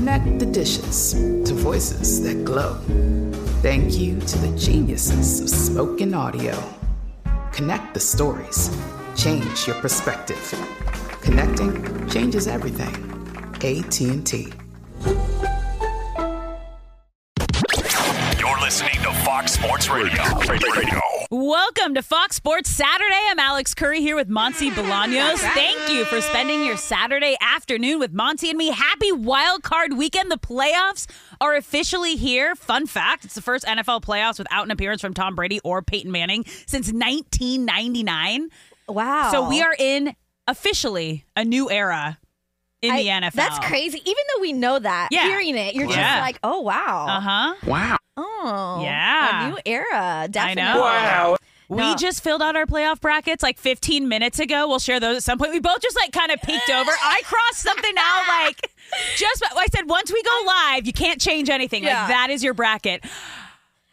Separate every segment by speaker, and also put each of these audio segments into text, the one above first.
Speaker 1: Connect the dishes to voices that glow. Thank you to the geniuses of spoken audio. Connect the stories. Change your perspective. Connecting changes everything. AT&T.
Speaker 2: You're listening to Fox Sports Radio. Radio.
Speaker 3: Welcome to Fox Sports Saturday. I'm Alex Curry here with Monse Bolaños. Thank you for spending your Saturday afternoon with Monse and me. Happy wild card weekend. The playoffs are officially here. Fun fact, it's the first NFL playoffs without an appearance from Tom Brady or Peyton Manning since 1999.
Speaker 4: Wow.
Speaker 3: So we are in officially a new era in the NFL.
Speaker 4: That's crazy. Even though we know that,
Speaker 3: Yeah.
Speaker 4: hearing it, you're
Speaker 3: Yeah.
Speaker 4: just like, oh wow.
Speaker 3: Uh-huh. Wow.
Speaker 4: Oh.
Speaker 3: Yeah.
Speaker 4: A new era.
Speaker 3: I know. Wow. We
Speaker 4: No.
Speaker 3: just filled out our playoff brackets like 15 minutes ago. We'll share those at some point. We both just like kind of peeked over. I crossed something out like just I said once we go live, you can't change anything.
Speaker 4: Yeah.
Speaker 3: Like that is your bracket.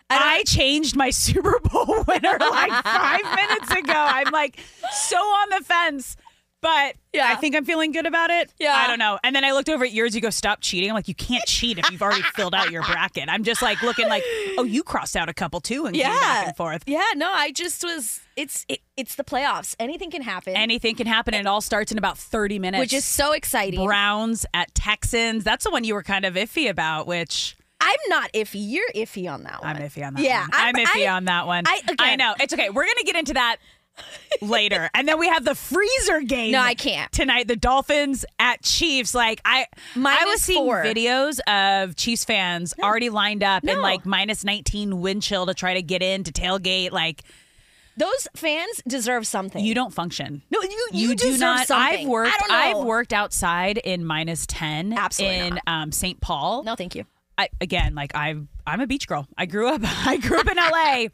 Speaker 3: I, changed my Super Bowl winner like five minutes ago. I'm like so on the fence. But
Speaker 4: Yeah.
Speaker 3: I think I'm feeling good about it.
Speaker 4: Yeah.
Speaker 3: I don't know. And then I looked over at yours. You go, stop cheating. I'm like, you can't cheat if you've already filled out your bracket. I'm just like looking like, oh, you crossed out a couple too and
Speaker 4: Yeah.
Speaker 3: came back and forth.
Speaker 4: Yeah, no, I just was it's it, it's the playoffs. Anything can happen.
Speaker 3: Anything can happen. and It all starts in about 30 minutes.
Speaker 4: which is so exciting.
Speaker 3: Browns at Texans. That's the one you were kind of iffy about, which
Speaker 4: I'm not iffy. You're iffy on that one.
Speaker 3: I'm iffy on that
Speaker 4: Yeah,
Speaker 3: one. I'm,
Speaker 4: I'm-
Speaker 3: iffy
Speaker 4: I-
Speaker 3: on that one.
Speaker 4: I- again-
Speaker 3: know. It's okay. We're going to get into that later. And then we have the freezer game.
Speaker 4: No, I can't.
Speaker 3: Tonight, the Dolphins at Chiefs. Like, I, I was seeing
Speaker 4: four.
Speaker 3: videos of Chiefs fans already lined up in like minus 19 wind chill to try to get in to tailgate. Like,
Speaker 4: Those fans deserve something.
Speaker 3: you don't function.
Speaker 4: No, you you,
Speaker 3: do
Speaker 4: deserve
Speaker 3: not.
Speaker 4: something.
Speaker 3: I've worked.
Speaker 4: I don't know.
Speaker 3: I've worked outside in minus ten.
Speaker 4: Absolutely
Speaker 3: in um, St. Paul.
Speaker 4: No, thank you.
Speaker 3: I, again, like I, I'm a beach girl. I grew up. I grew up in LA,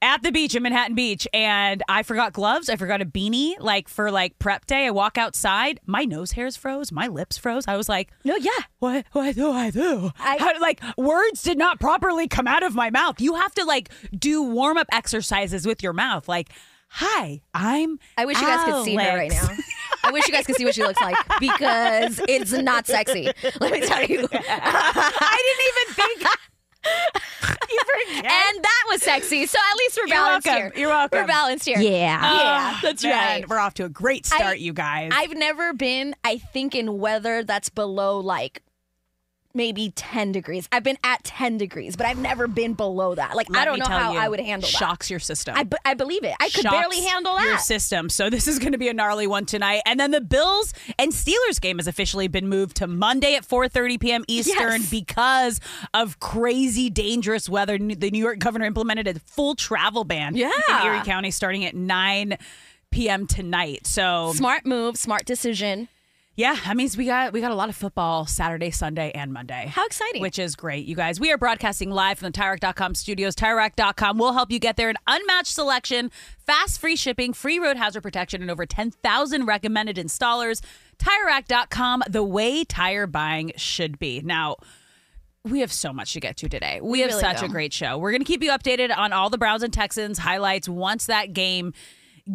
Speaker 3: at the beach in Manhattan Beach, and I forgot gloves. I forgot a beanie. Like for like prep day, I walk outside. My nose hairs froze. My lips froze. I was like,
Speaker 4: No, yeah.
Speaker 3: what? What do I do?
Speaker 4: I-
Speaker 3: How, like words did not properly come out of my mouth. You have to like do warm up exercises with your mouth. Like, hi, I'm.
Speaker 4: I wish you guys could see her right now. I wish you guys could see what she looks like because it's not sexy. Let me tell you.
Speaker 3: I didn't even think. You forget.
Speaker 4: And that was sexy. So at least we're
Speaker 3: You're
Speaker 4: balanced
Speaker 3: welcome.
Speaker 4: here.
Speaker 3: You're welcome.
Speaker 4: We're balanced here.
Speaker 3: Yeah.
Speaker 4: Oh, yeah, that's
Speaker 3: Man,
Speaker 4: right.
Speaker 3: We're off to a great
Speaker 4: I-
Speaker 3: start, you guys.
Speaker 4: I've never been, I think, in weather that's below like maybe 10 degrees. I've been at 10 degrees, but I've never been below that. Like, I don't know how
Speaker 3: you,
Speaker 4: I would handle that.
Speaker 3: Shocks your system.
Speaker 4: I, I believe it. I could
Speaker 3: Shocks
Speaker 4: barely handle
Speaker 3: Your
Speaker 4: that.
Speaker 3: system. So this is going to be a gnarly one tonight. And then the Bills and Steelers game has officially been moved to Monday at 4:30 p.m. Eastern
Speaker 4: Yes.
Speaker 3: because of crazy dangerous weather. The New York governor implemented a full travel ban
Speaker 4: Yeah.
Speaker 3: in Erie County starting at 9 p.m. tonight. So
Speaker 4: Smart move, smart decision.
Speaker 3: Yeah, that means we got we got a lot of football Saturday, Sunday, and Monday.
Speaker 4: How exciting.
Speaker 3: Which is great, you guys. We are broadcasting live from the TireRack.com studios. TireRack.com will help you get there. An unmatched selection, fast free shipping, free road hazard protection, and over 10,000 recommended installers. TireRack.com, the way tire buying should be. Now, we have so much to get to today. We, have
Speaker 4: really
Speaker 3: such
Speaker 4: do.
Speaker 3: a great show. We're going to keep you updated on all the Browns and Texans highlights once that game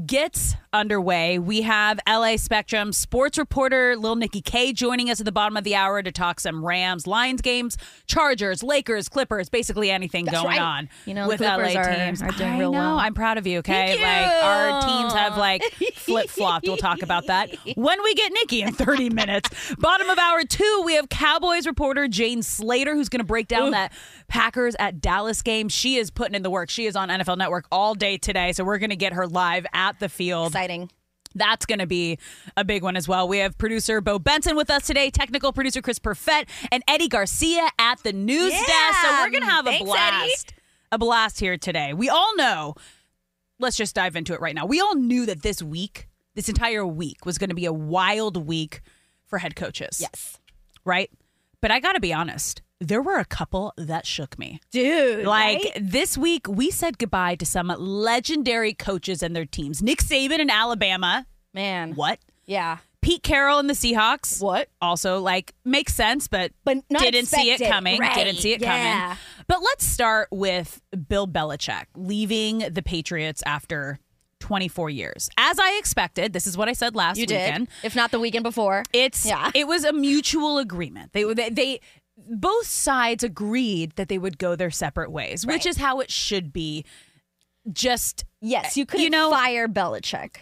Speaker 3: gets underway. We have LA Spectrum sports reporter Lil Nikki Kay joining us at the bottom of the hour to talk some Rams, Lions games, Chargers, Lakers, Clippers, basically anything
Speaker 4: That's
Speaker 3: going
Speaker 4: right.
Speaker 3: on
Speaker 4: You know,
Speaker 3: with
Speaker 4: Clippers
Speaker 3: LA
Speaker 4: are-
Speaker 3: teams.
Speaker 4: are doing
Speaker 3: I
Speaker 4: real
Speaker 3: know.
Speaker 4: well.
Speaker 3: I'm proud of you. Okay,
Speaker 4: Thank
Speaker 3: like our teams have like flip flopped. We'll talk about that when we get Nikki in 30 minutes. Bottom of hour two, we have Cowboys reporter Jane Slater who's going to break down that Packers at Dallas game. She is putting in the work. She is on NFL Network all day today, so we're going to get her live at the field.
Speaker 4: Exciting.
Speaker 3: That's going to be a big one as well. We have producer Bo Benson with us today, technical producer Chris Perfett, and Eddie Garcia at the news
Speaker 4: Yeah.
Speaker 3: desk. So we're going to have a
Speaker 4: Thanks,
Speaker 3: blast. A blast here today. We all know, let's just dive into it right now. We all knew that this week, this entire week, was going to be a wild week for head coaches.
Speaker 4: Yes.
Speaker 3: Right? But I got to be honest, there were a couple that shook me.
Speaker 4: Dude.
Speaker 3: Like
Speaker 4: right?
Speaker 3: this week, we said goodbye to some legendary coaches and their teams. Nick Saban in Alabama.
Speaker 4: Man.
Speaker 3: What?
Speaker 4: Yeah.
Speaker 3: Pete Carroll and the Seahawks.
Speaker 4: What?
Speaker 3: Also, like, makes sense, but,
Speaker 4: But
Speaker 3: didn't see it coming.
Speaker 4: Right.
Speaker 3: Didn't see it
Speaker 4: Yeah.
Speaker 3: coming. But let's start with Bill Belichick leaving the Patriots after 24 years. As I expected, this is what I said last
Speaker 4: You
Speaker 3: weekend.
Speaker 4: did. If not the weekend before.
Speaker 3: It's
Speaker 4: Yeah.
Speaker 3: it was a mutual agreement. They they, they both sides agreed that they would go their separate ways, which is how it should be. Just
Speaker 4: Yes, you couldn't
Speaker 3: you know
Speaker 4: fire Belichick.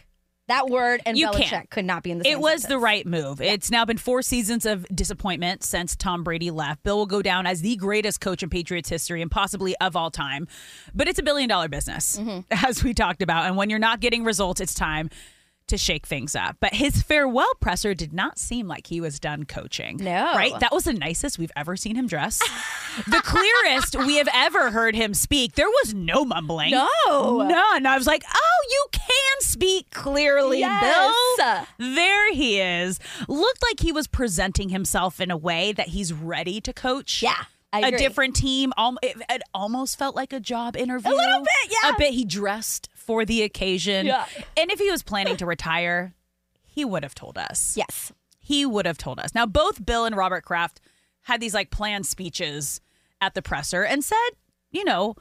Speaker 4: That word and
Speaker 3: You
Speaker 4: Belichick
Speaker 3: can't.
Speaker 4: could not be in the same
Speaker 3: It was the right move. It's now been four seasons of disappointment since Tom Brady left. Bill will go down as the greatest coach in Patriots history and possibly of all time. But it's a billion dollar business,
Speaker 4: Mm-hmm.
Speaker 3: as we talked about. And when you're not getting results, it's time to shake things up. But his farewell presser did not seem like he was done coaching.
Speaker 4: No.
Speaker 3: Right? That was the nicest we've ever seen him dress. the clearest we have ever heard him speak. There was no mumbling.
Speaker 4: No.
Speaker 3: None. I was like, oh, you can speak clearly,
Speaker 4: Yes.
Speaker 3: Bill. There he is. Looked like he was presenting himself in a way that he's ready to coach.
Speaker 4: Yeah,
Speaker 3: a different team. It, it almost felt like a job interview.
Speaker 4: A little bit, yeah.
Speaker 3: A bit. He dressed for the occasion.
Speaker 4: Yeah.
Speaker 3: And if he was planning to retire, he would have told us.
Speaker 4: Yes.
Speaker 3: He would have told us. Now, both Bill and Robert Kraft had these like planned speeches at the presser and said, you know,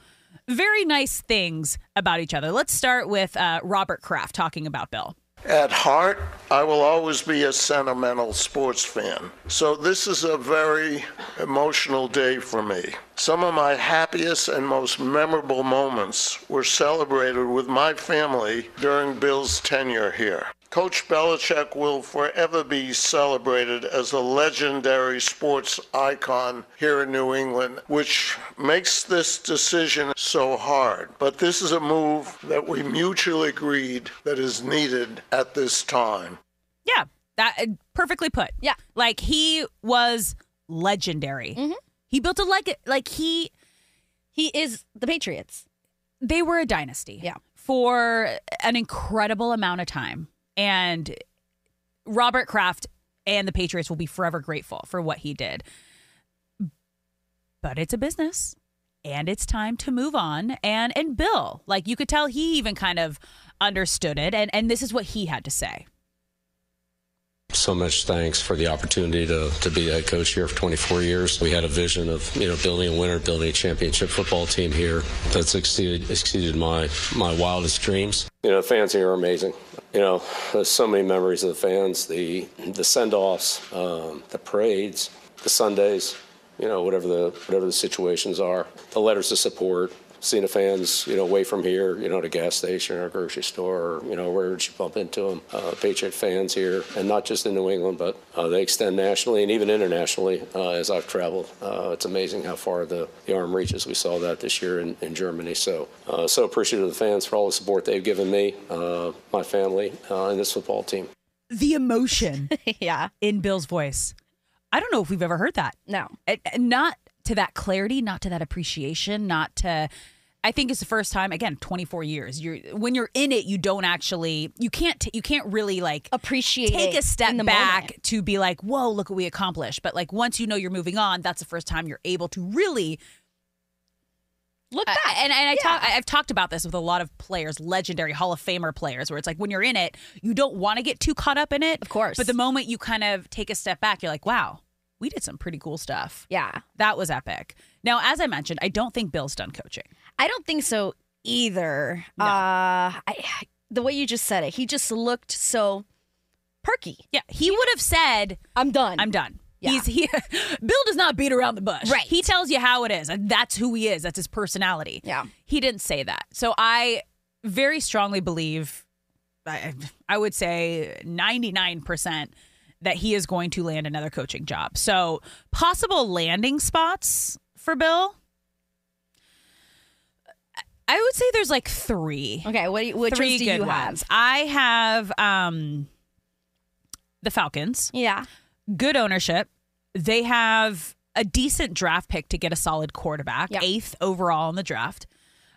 Speaker 3: very nice things about each other. Let's start with uh, Robert Kraft talking about Bill.
Speaker 5: At heart, I will always be a sentimental sports fan. So this is a very emotional day for me. Some of my happiest and most memorable moments were celebrated with my family during Bill's tenure here. Coach Belichick will forever be celebrated as a legendary sports icon here in New England, which makes this decision so hard. But this is a move that we mutually agreed that is needed at this time.
Speaker 3: Yeah, that uh, perfectly put.
Speaker 4: Yeah.
Speaker 3: like he was legendary. He built a like like he
Speaker 4: He is the Patriots.
Speaker 3: they were a dynasty.
Speaker 4: Yeah.
Speaker 3: for an incredible amount of time, and Robert Kraft and the Patriots will be forever grateful for what he did. But it's a business. And it's time to move on. And and Bill, like you could tell he even kind of understood it. And and this is what he had to say.
Speaker 6: So much thanks for the opportunity to, to be a coach here for 24 years. We had a vision of you know building a winner, building a championship football team here that's exceeded exceeded my my wildest dreams. You know, the fans here are amazing. You know, there's so many memories of the fans, the the send offs, um, the parades, the Sundays. You know, whatever the whatever the situations are, the letters of support, seeing the fans, you know, away from here, you know, at a gas station or a grocery store, or, you know, where would you bump into them? Uh, Patriot fans here, and not just in New England, but uh, they extend nationally and even internationally uh, as I've traveled. Uh, it's amazing how far the, the arm reaches. We saw that this year in, in Germany. So, uh, so appreciative of the fans for all the support they've given me, uh, my family, uh, and this football team.
Speaker 3: The emotion
Speaker 4: yeah.
Speaker 3: in Bill's voice. I don't know if we've ever heard that.
Speaker 4: No.
Speaker 3: Uh, Not to that clarity, not to that appreciation, not to I think it's the first time again 24 years. You're when you're in it, you don't actually you can't t- you can't really like
Speaker 4: Appreciate
Speaker 3: take a step back
Speaker 4: moment.
Speaker 3: to be like, "Whoa, look what we accomplished." But like once you know you're moving on, that's the first time you're able to really
Speaker 4: Look
Speaker 3: I-
Speaker 4: back.
Speaker 3: and, and I
Speaker 4: Yeah.
Speaker 3: talk, I've talked about this with a lot of players, legendary Hall of Famer players, where it's like when you're in it, you don't want to get too caught up in it.
Speaker 4: Of course.
Speaker 3: But the moment you kind of take a step back, you're like, wow, we did some pretty cool stuff.
Speaker 4: Yeah.
Speaker 3: That was epic. Now, as I mentioned, I don't think Bill's done coaching.
Speaker 4: I don't think so either. Uh, I, the way you just said it, he just looked so perky.
Speaker 3: Yeah, he would have said,
Speaker 4: I'm done.
Speaker 3: I'm done.
Speaker 4: Yeah.
Speaker 3: He's he Bill does not beat around the bush.
Speaker 4: Right.
Speaker 3: He tells you how it is, and that's who he is. That's his personality.
Speaker 4: Yeah.
Speaker 3: He didn't say that. So I very strongly believe I, I would say 99% that he is going to land another coaching job. So possible landing spots for Bill I would say there's like 3
Speaker 4: Okay, what do you, which
Speaker 3: three
Speaker 4: ones do
Speaker 3: good
Speaker 4: you have?
Speaker 3: ones. I have um the Falcons.
Speaker 4: Yeah.
Speaker 3: Good ownership. They have a decent draft pick to get a solid quarterback,
Speaker 4: Yep.
Speaker 3: eighth overall in the draft.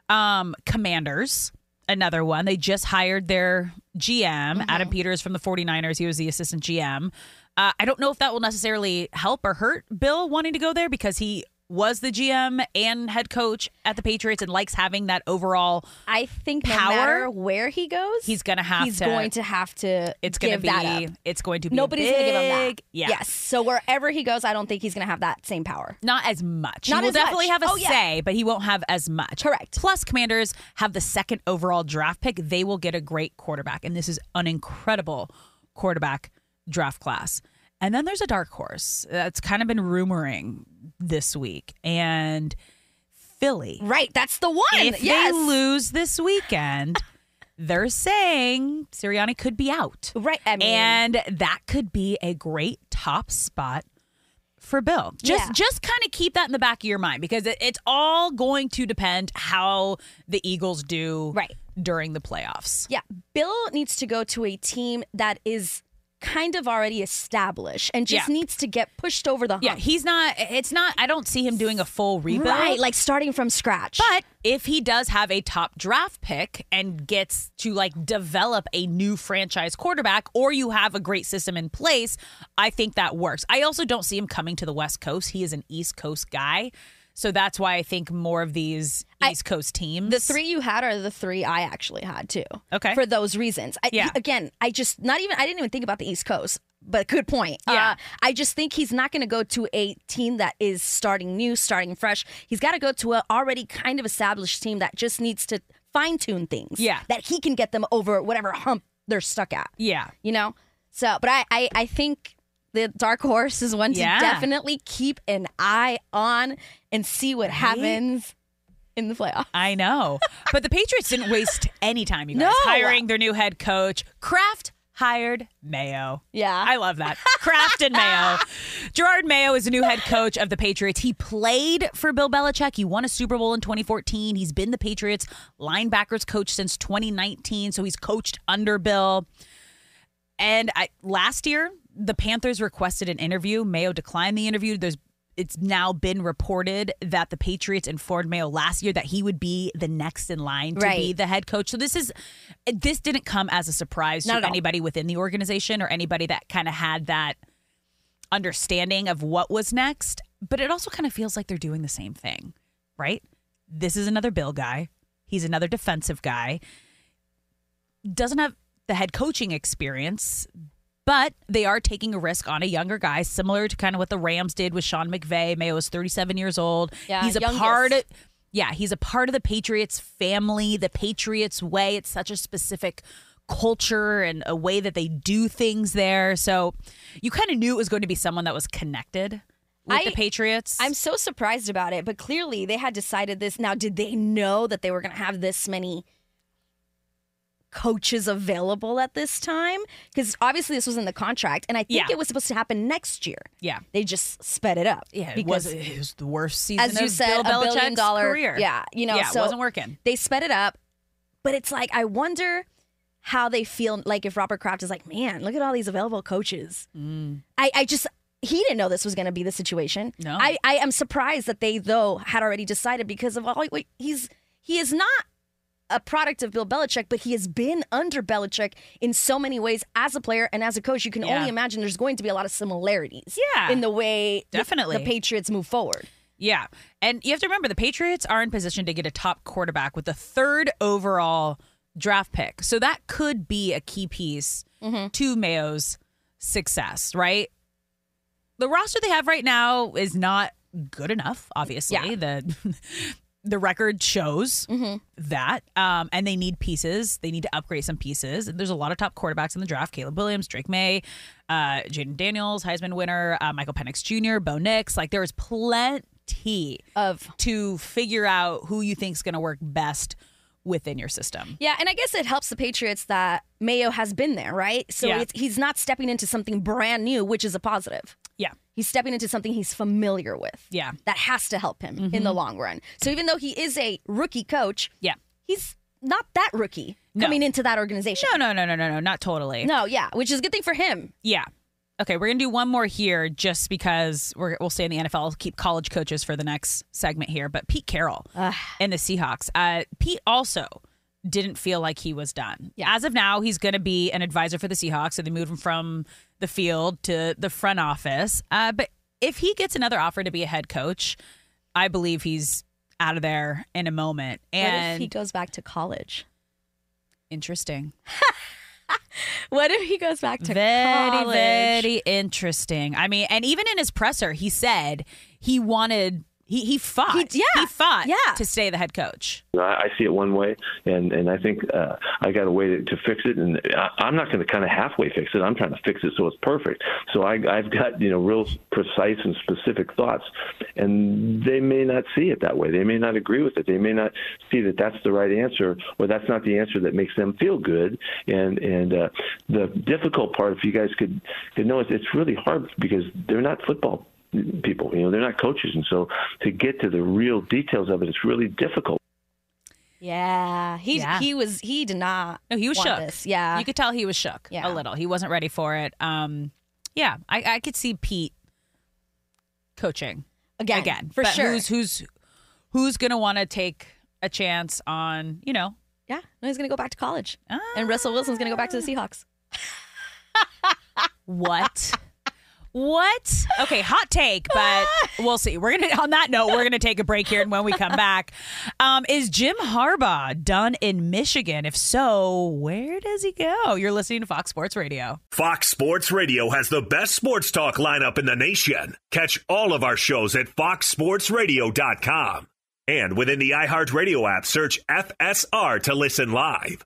Speaker 3: Um, Commanders, another one. They just hired their GM,
Speaker 4: Mm-hmm.
Speaker 3: Adam Peters from the 49ers. He was the assistant GM. Uh, I don't know if that will necessarily help or hurt Bill wanting to go there because he was the GM and head coach at the Patriots and likes having that overall.
Speaker 4: I think no
Speaker 3: Power?
Speaker 4: matter where he goes,
Speaker 3: He's gonna have
Speaker 4: he's
Speaker 3: to-
Speaker 4: going to have to.
Speaker 3: It's going to
Speaker 4: give that
Speaker 3: be. It's going to be.
Speaker 4: Nobody's going to give him that.
Speaker 3: big- Yeah.
Speaker 4: Yes. So wherever he goes, I don't think he's going to have that same power.
Speaker 3: Not as much.
Speaker 4: Not
Speaker 3: he will
Speaker 4: as much.
Speaker 3: definitely have a
Speaker 4: Oh, yeah.
Speaker 3: say, but he won't have as much.
Speaker 4: Correct.
Speaker 3: Plus, Commanders have the second overall draft pick. They will get a great quarterback, and this is an incredible quarterback draft class. And then there's a dark horse that's kind of been rumoring this week, and Philly.
Speaker 4: Right. That's the one.
Speaker 3: If
Speaker 4: yes.
Speaker 3: they lose this weekend, they're saying Sirianni could be out.
Speaker 4: Right. I mean,
Speaker 3: and that could be a great top spot for Bill. Just
Speaker 4: Yeah.
Speaker 3: just kind of keep that in the back of your mind because it, it's all going to depend how the Eagles do
Speaker 4: Right.
Speaker 3: during the playoffs.
Speaker 4: yeah, Bill needs to go to a team that is kind of already established and just
Speaker 3: Yeah.
Speaker 4: needs to get pushed over the hump.
Speaker 3: Yeah, he's not it's not I don't see him doing a full rebuild.
Speaker 4: right, like starting from scratch.
Speaker 3: But if he does have a top draft pick and gets to like develop a new franchise quarterback, or you have a great system in place, I think that works. I also don't see him coming to the West Coast. He is an East Coast guy. So that's why I think more of these
Speaker 4: I-
Speaker 3: East Coast teams.
Speaker 4: The three you had are the three I actually had too.
Speaker 3: Okay.
Speaker 4: For those reasons. I,
Speaker 3: Yeah.
Speaker 4: Again, I just not even I didn't even think about the East Coast, but good point.
Speaker 3: Yeah.
Speaker 4: Uh, I just think he's not going to go to a team that is starting new, starting fresh. He's got to go to an already kind of established team that just needs to fine tune things.
Speaker 3: Yeah.
Speaker 4: That he can get them over whatever hump they're stuck at.
Speaker 3: yeah.
Speaker 4: You know. So, but I I, I think. The dark horse is one to definitely keep an eye on and see what happens in the playoffs.
Speaker 3: I know. But the Patriots didn't waste any time, you guys,
Speaker 4: No.
Speaker 3: hiring their new head coach. Kraft hired Mayo.
Speaker 4: Yeah.
Speaker 3: I love that. Kraft and Mayo. Jerod Mayo is the new head coach of the Patriots. He played for Bill Belichick. He won a Super Bowl in 2014. He's been the Patriots linebackers coach since 2019, so he's coached under Bill. And I, last year, the Panthers requested an interview. Mayo declined the interview. There's it's now been reported that the Patriots informed Mayo last year that he would be the next in line to be the head coach. So this is this didn't come as a surprise
Speaker 4: Not
Speaker 3: to
Speaker 4: at all.
Speaker 3: anybody within the organization or anybody that kind of had that understanding of what was next. But it also kind of feels like they're doing the same thing, right? This is another Bill guy. He's another defensive guy. Doesn't have the head coaching experience, but they are taking a risk on a younger guy, similar to kind of what the Rams did with Sean McVay. Mayo is 37 years old.
Speaker 4: Yeah,
Speaker 3: he's a
Speaker 4: youngest.
Speaker 3: part of yeah, he's a part of the Patriots family, the Patriots way. It's such a specific culture and a way that they do things there. So you kind of knew it was going to be someone that was connected with
Speaker 4: I-
Speaker 3: the Patriots.
Speaker 4: I'm so surprised about it, but clearly they had decided this. Now, did they know that they were going to have this many coaches available at this time? Because obviously this was in the contract, and I think
Speaker 3: Yeah.
Speaker 4: it was supposed to happen next year.
Speaker 3: yeah.
Speaker 4: They just sped it up.
Speaker 3: Yeah, it
Speaker 4: because
Speaker 3: was, it was the worst season
Speaker 4: as you said,
Speaker 3: Bill
Speaker 4: a billion
Speaker 3: Belichick's
Speaker 4: dollar
Speaker 3: career.
Speaker 4: Yeah, you know,
Speaker 3: yeah,
Speaker 4: so
Speaker 3: it wasn't working.
Speaker 4: They sped it up, but it's like I wonder how they feel. Like if Robert Kraft is like, man, look at all these available coaches.
Speaker 3: Mm.
Speaker 4: I, I just he didn't know this was going to be the situation.
Speaker 3: No.
Speaker 4: I, I am surprised that they though had already decided because of all he's he is not a product of Bill Belichick, but he has been under Belichick in so many ways as a player and as a coach. You can
Speaker 3: Yeah.
Speaker 4: only imagine there's going to be a lot of similarities
Speaker 3: Yeah.
Speaker 4: in the way
Speaker 3: Definitely.
Speaker 4: the Patriots move forward.
Speaker 3: Yeah. And you have to remember the Patriots are in position to get a top quarterback with the third overall draft pick. So that could be a key piece mm-hmm. to Mayo's success, right? The roster they have right now is not good enough, obviously.
Speaker 4: Yeah.
Speaker 3: The the record shows that. Um, and they need pieces. They need to upgrade some pieces. There's a lot of top quarterbacks in the draft. Caleb Williams, Drake Maye, uh, Jayden Daniels, Heisman winner, uh, Michael Penix Jr., Bo Nix. Like there is plenty
Speaker 4: Of
Speaker 3: to figure out who you think is going to work best within your system.
Speaker 4: Yeah, and I guess it helps the Patriots that Mayo has been there, right? So
Speaker 3: Yeah.
Speaker 4: it's, he's not stepping into something brand new, which is a positive.
Speaker 3: Yeah.
Speaker 4: He's stepping into something he's familiar with.
Speaker 3: Yeah.
Speaker 4: That has to help him in the long run. So even though he is a rookie coach,
Speaker 3: Yeah.
Speaker 4: he's not that rookie
Speaker 3: No.
Speaker 4: coming into that organization.
Speaker 3: No, no, no, no, no, no, not totally.
Speaker 4: No, yeah, which is a good thing for him.
Speaker 3: Yeah. Okay, we're gonna do one more here, just because we're, we'll stay in the NFL. I'll keep college coaches for the next segment here. But Pete Carroll and the Seahawks. Uh, Pete also didn't feel like he was done.
Speaker 4: Yeah.
Speaker 3: As of now, he's going to be an advisor for the Seahawks, so they moved him from the field to the front office. Uh, but if he gets another offer to be a head coach, I believe he's out of there in a moment.
Speaker 4: what
Speaker 3: And
Speaker 4: if he goes back to college?
Speaker 3: interesting.
Speaker 4: What if he goes back to
Speaker 3: very
Speaker 4: college?
Speaker 3: very interesting i mean and even in his presser he said he wanted he he fought
Speaker 4: He- yeah,
Speaker 3: he fought
Speaker 4: yeah.
Speaker 3: to stay the head coach
Speaker 7: I, I see it one way, and and I think uh, I got a way to, to fix it, and I, I'm not going to kind of halfway fix it. I'm trying to fix it so it's perfect. So I, I've got you know real precise and specific thoughts, and they may not see it that way. They may not agree with it. They may not see that that's the right answer, or that's not the answer that makes them feel good. And and uh, the difficult part, if you guys could could know, is it's really hard because they're not football people. You know, they're not coaches, and so to get to the real details of it, it's really difficult.
Speaker 4: Yeah, he
Speaker 3: Yeah.
Speaker 4: he was he did not.
Speaker 3: no he was
Speaker 4: want
Speaker 3: shook
Speaker 4: This. Yeah,
Speaker 3: you could tell he was shook
Speaker 4: Yeah.
Speaker 3: a little he wasn't ready for it um yeah i i could see pete coaching
Speaker 4: again,
Speaker 3: again
Speaker 4: for
Speaker 3: but
Speaker 4: sure.
Speaker 3: who's who's who's gonna want to take a chance on you know
Speaker 4: yeah, no, he's gonna go back to college,
Speaker 3: Ah.
Speaker 4: and Russell Wilson's gonna go back to the Seahawks.
Speaker 3: What? What? Okay, hot take, but we'll see. We're gonna on that note, we're gonna take a break here, and when we come back, um, is Jim Harbaugh done in Michigan? If so, where does he go? You're listening to Fox Sports Radio.
Speaker 2: Fox Sports Radio has the best sports talk lineup in the nation. Catch all of our shows at foxsportsradio.com. And within the iHeartRadio app, search FSR to listen live.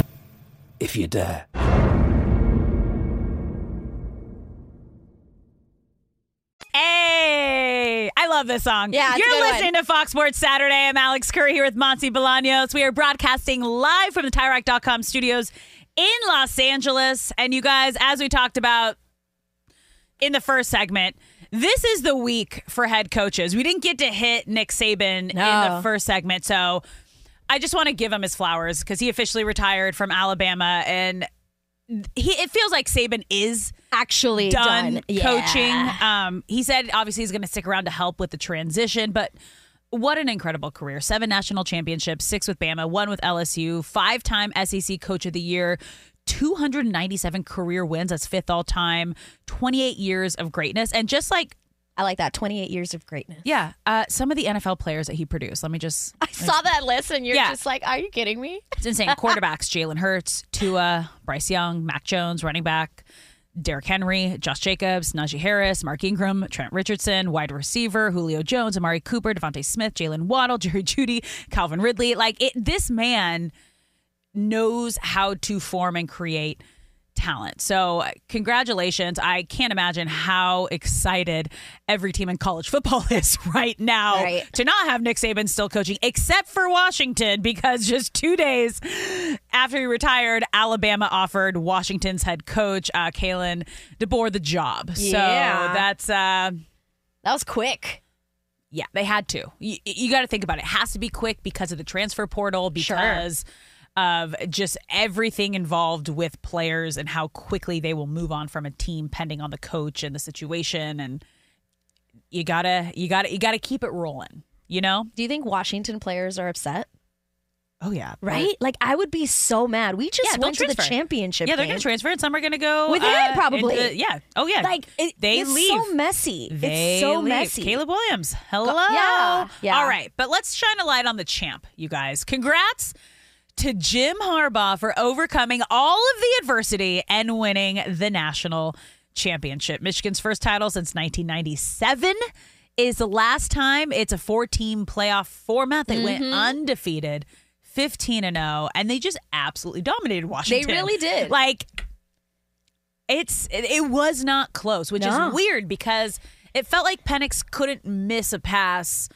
Speaker 8: if you dare.
Speaker 3: Hey, I love this song.
Speaker 4: Yeah, it's
Speaker 3: You're
Speaker 4: good one.
Speaker 3: listening to Fox Sports Saturday. I'm Alex Curry here with Monse Bolaños. We are broadcasting live from the TireRack.com studios in Los Angeles. And you guys, as we talked about in the first segment, this is the week for head coaches. We didn't get to hit Nick Saban in the first segment, so I just want to give him his flowers because he officially retired from Alabama, and he it feels like Saban is
Speaker 4: Actually
Speaker 3: done,
Speaker 4: done. Yeah.
Speaker 3: coaching. Um, he said obviously he's going to stick around to help with the transition, but what an incredible career! Seven national championships, six with Bama, one with LSU, five-time SEC Coach of the Year. 297 career wins. That's fifth all time. 28 years of greatness. And just like
Speaker 4: I like that. 28 years of greatness.
Speaker 3: yeah, uh, some of the NFL players that he produced. Let me just.
Speaker 4: I saw that list and you're
Speaker 3: Yeah.
Speaker 4: just like, are you kidding me?
Speaker 3: It's insane. Quarterbacks: Jalen Hurts, Tua, Bryce Young, Mac Jones, running back. Derrick Henry, Josh Jacobs, Najee Harris, Mark Ingram, Trent Richardson, wide receiver, Julio Jones, Amari Cooper, DeVonta Smith, Jaylen Waddle, Jerry Jeudy, Calvin Ridley. Like it, this man knows how to form and create talent. So, congratulations. I can't imagine how excited every team in college football is right now
Speaker 4: Right.
Speaker 3: to not have Nick Saban still coaching, except for Washington, because just two days after he retired, Alabama offered Washington's head coach, uh, Kalen DeBoer, the job. So,
Speaker 4: Yeah.
Speaker 3: that's. Uh,
Speaker 4: That was quick.
Speaker 3: yeah, they had to. You, you got to think about it. It has to be quick because of the transfer portal, because of just everything involved with players and how quickly they will move on from a team, pending on the coach and the situation. And you gotta, you gotta, you gotta keep it rolling. You know?
Speaker 4: Do you think Washington players are upset?
Speaker 3: Oh yeah,
Speaker 4: Right? Like I would be so mad. We just
Speaker 3: Yeah,
Speaker 4: went to the championship.
Speaker 3: Yeah, they're
Speaker 4: game.
Speaker 3: gonna transfer, and some are gonna go
Speaker 4: With it,
Speaker 3: uh,
Speaker 4: probably.
Speaker 3: into- yeah. Oh yeah.
Speaker 4: Like it,
Speaker 3: they
Speaker 4: it's
Speaker 3: leave.
Speaker 4: so messy.
Speaker 3: They
Speaker 4: it's so
Speaker 3: leave.
Speaker 4: messy.
Speaker 3: Caleb Williams. Hello.
Speaker 4: yeah, yeah.
Speaker 3: All right, but let's shine a light on the champ, you guys. Congrats to Jim Harbaugh for overcoming all of the adversity and winning the national championship. Michigan's first title since 1997 is the last time it's a four-team playoff format. They went
Speaker 4: Mhm.
Speaker 3: undefeated. 15 and 0 and they just absolutely dominated Washington.
Speaker 4: They really did.
Speaker 3: Like it's it, it was not close, which
Speaker 4: No.
Speaker 3: is weird because it felt like Penix couldn't miss a pass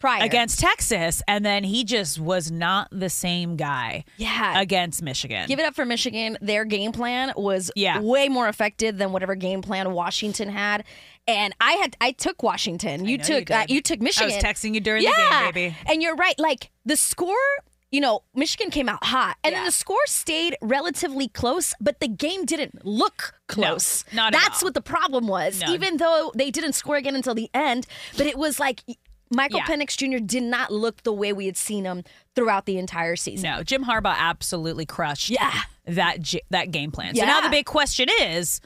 Speaker 4: Prior.
Speaker 3: against Texas, and then he just was not the same guy.
Speaker 4: Yeah.
Speaker 3: against Michigan.
Speaker 4: Give it up for Michigan. Their game plan was
Speaker 3: Yeah.
Speaker 4: way more effective than whatever game plan Washington had. And I had I took Washington. You took
Speaker 3: you
Speaker 4: uh, you took Michigan.
Speaker 3: I was texting you during the game, baby.
Speaker 4: And you're right. Like the score, you know, Michigan came out hot, and then the score stayed relatively close, but the game didn't look close.
Speaker 3: not at
Speaker 4: That's what the problem was.
Speaker 3: No.
Speaker 4: Even though they didn't score again until the end, but it was like. Michael
Speaker 3: Yeah.
Speaker 4: Penix Jr. did not look the way we had seen him throughout the entire season.
Speaker 3: No, Jim Harbaugh absolutely crushed
Speaker 4: Yeah.
Speaker 3: that that game plan. So now the big question is,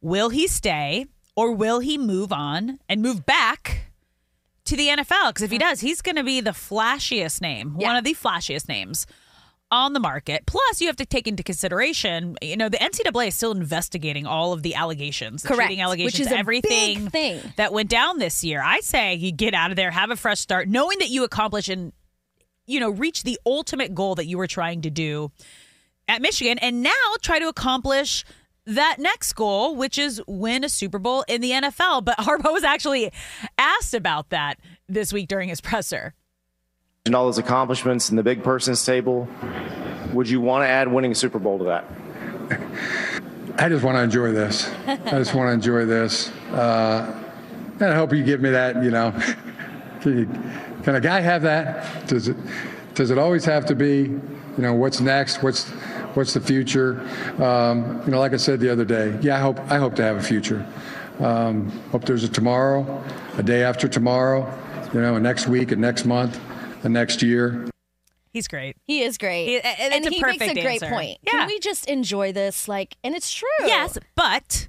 Speaker 3: will he stay or will he move on and move back to the NFL? Because if he mm-hmm. does, he's going to be the flashiest name, one of the flashiest names on the market. Plus, you have to take into consideration, you know, the NCAA is still investigating all of the allegations, the
Speaker 4: Correct,
Speaker 3: cheating allegations,
Speaker 4: which is
Speaker 3: everything
Speaker 4: thing.
Speaker 3: that went down this year. I say you get out of there, have a fresh start, knowing that you accomplish and you know reach the ultimate goal that you were trying to do at Michigan, and now try to accomplish that next goal, which is win a Super Bowl in the NFL. But Harbaugh was actually asked about that this week during his presser.
Speaker 9: And all those accomplishments and the big person's table, would you want to add winning a Super Bowl to that? I just want to enjoy this. I just want to enjoy this. Uh, and I hope you give me that, you know. Can, you, can a guy have that? Does it, does it always have to be, you know, what's next? What's, what's the future? Um, you know, like I said the other day, yeah, I hope, I hope to have a future. Um, hope there's a tomorrow, a day after tomorrow, you know, a next week, a next month, a next year.
Speaker 3: He's great.
Speaker 4: He is great.
Speaker 3: He- and
Speaker 4: and
Speaker 3: a
Speaker 4: he makes a great
Speaker 3: answer.
Speaker 4: point.
Speaker 3: Yeah.
Speaker 4: Can we just enjoy this? Like, and it's true.
Speaker 3: Yes, but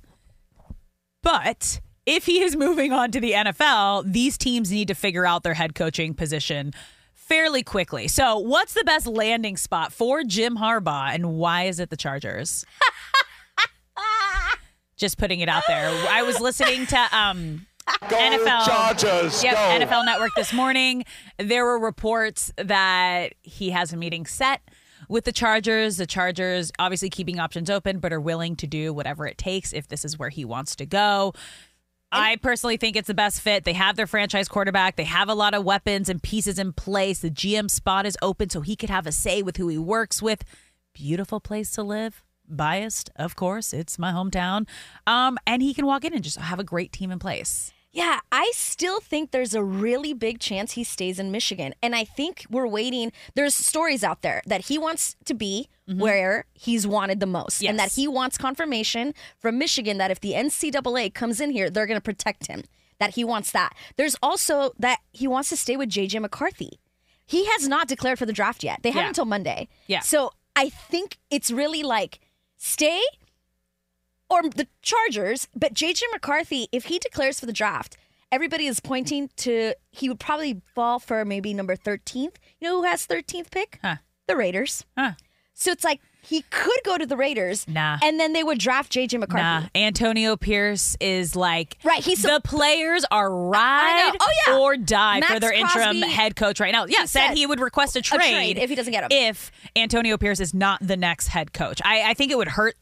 Speaker 3: but if he is moving on to the NFL, these teams need to figure out their head coaching position fairly quickly. So, what's the best landing spot for Jim Harbaugh and why is it the Chargers? Just putting it out there. I was listening to um NFL
Speaker 10: Chargers,
Speaker 3: Yep,
Speaker 10: go.
Speaker 3: NFL Network this morning. There were reports that he has a meeting set with the Chargers. The Chargers obviously keeping options open, but are willing to do whatever it takes if this is where he wants to go. I personally think it's the best fit. They have their franchise quarterback. They have a lot of weapons and pieces in place. The GM spot is open so he could have a say with who he works with. Beautiful place to live. Biased, of course. It's my hometown. Um, and he can walk in and just have a great team in place.
Speaker 4: Yeah, I still think there's a really big chance he stays in Michigan. And I think we're waiting. There's stories out there that he wants to be mm-hmm. where he's wanted the most. And that he wants confirmation from Michigan that if the NCAA comes in here, they're going to protect him. That he wants that. There's also that he wants to stay with JJ McCarthy. He has not declared for the draft yet. They have
Speaker 3: Yeah.
Speaker 4: until Monday.
Speaker 3: Yeah.
Speaker 4: So I think it's really like stay or the Chargers, but JJ McCarthy, if he declares for the draft, everybody is pointing to he would probably fall for maybe number 13th. You know who has 13th pick? The Raiders. So it's like he could go to the Raiders.
Speaker 3: Nah.
Speaker 4: And then they would draft JJ McCarthy.
Speaker 3: Nah, Antonio Pierce is like
Speaker 4: Right, he's
Speaker 3: the players are ride
Speaker 4: Oh, yeah.
Speaker 3: or die for
Speaker 4: Max
Speaker 3: their interim
Speaker 4: Crosby,
Speaker 3: head coach right now. Yeah,
Speaker 4: he
Speaker 3: said,
Speaker 4: said
Speaker 3: he would request a trade,
Speaker 4: trade if he doesn't get him.
Speaker 3: If Antonio Pierce is not the next head coach, I, I think it would hurt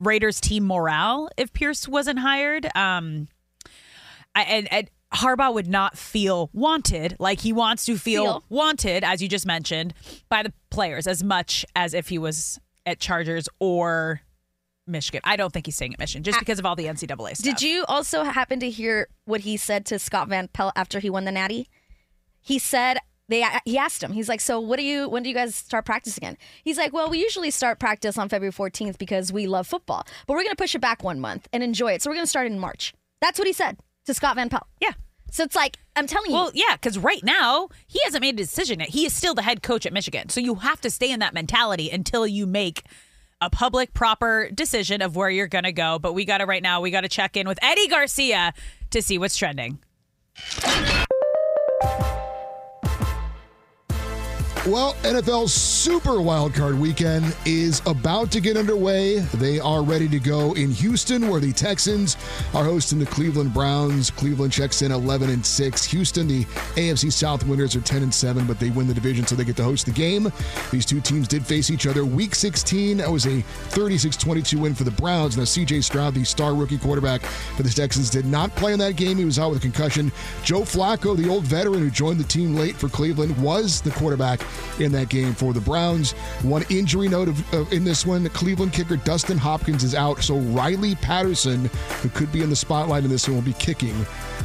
Speaker 3: Raiders team morale if Pierce wasn't hired. Um, I, and, and Harbaugh would not feel wanted like he wants to feel,
Speaker 4: Feel.
Speaker 3: wanted, as you just mentioned, by the players as much as if he was at Chargers or Michigan. I don't think he's staying at Michigan just because of all the NCAA stuff.
Speaker 4: Did you also happen to hear what he said to Scott Van Pelt after he won the Natty? He said they he asked him. He's like, "So what do you when do you guys start practice again?" He's like, "Well, we usually start practice on February 14th because we love football, but we're going to push it back one month and enjoy it. So we're going to start in March." That's what he said to Scott Van Pelt.
Speaker 3: Yeah.
Speaker 4: So it's like I'm telling you.
Speaker 3: Well, yeah, because right now he hasn't made a decision yet. He is still the head coach at Michigan. So you have to stay in that mentality until you make a public, proper decision of where you're going to go. But we got to right now, we got to check in with Eddie Garcia to see what's trending.
Speaker 11: Well, NFL's Super Wildcard Weekend is about to get underway. They are ready to go in Houston, where the Texans are hosting the Cleveland Browns. Cleveland checks in 11 and 6. Houston, the AFC South winners, are 10 and 7, but they win the division, so they get to host the game. These two teams did face each other Week 16. That was a 36-22 win for the Browns. Now, C.J. Stroud, the star rookie quarterback for the Texans, did not play in that game. He was out with a concussion. Joe Flacco, the old veteran who joined the team late for Cleveland, was the quarterback in that game for the Browns. One injury note of, of- in this one, the Cleveland kicker Dustin Hopkins is out, so Riley Patterson, who could be in the spotlight in this one, will be kicking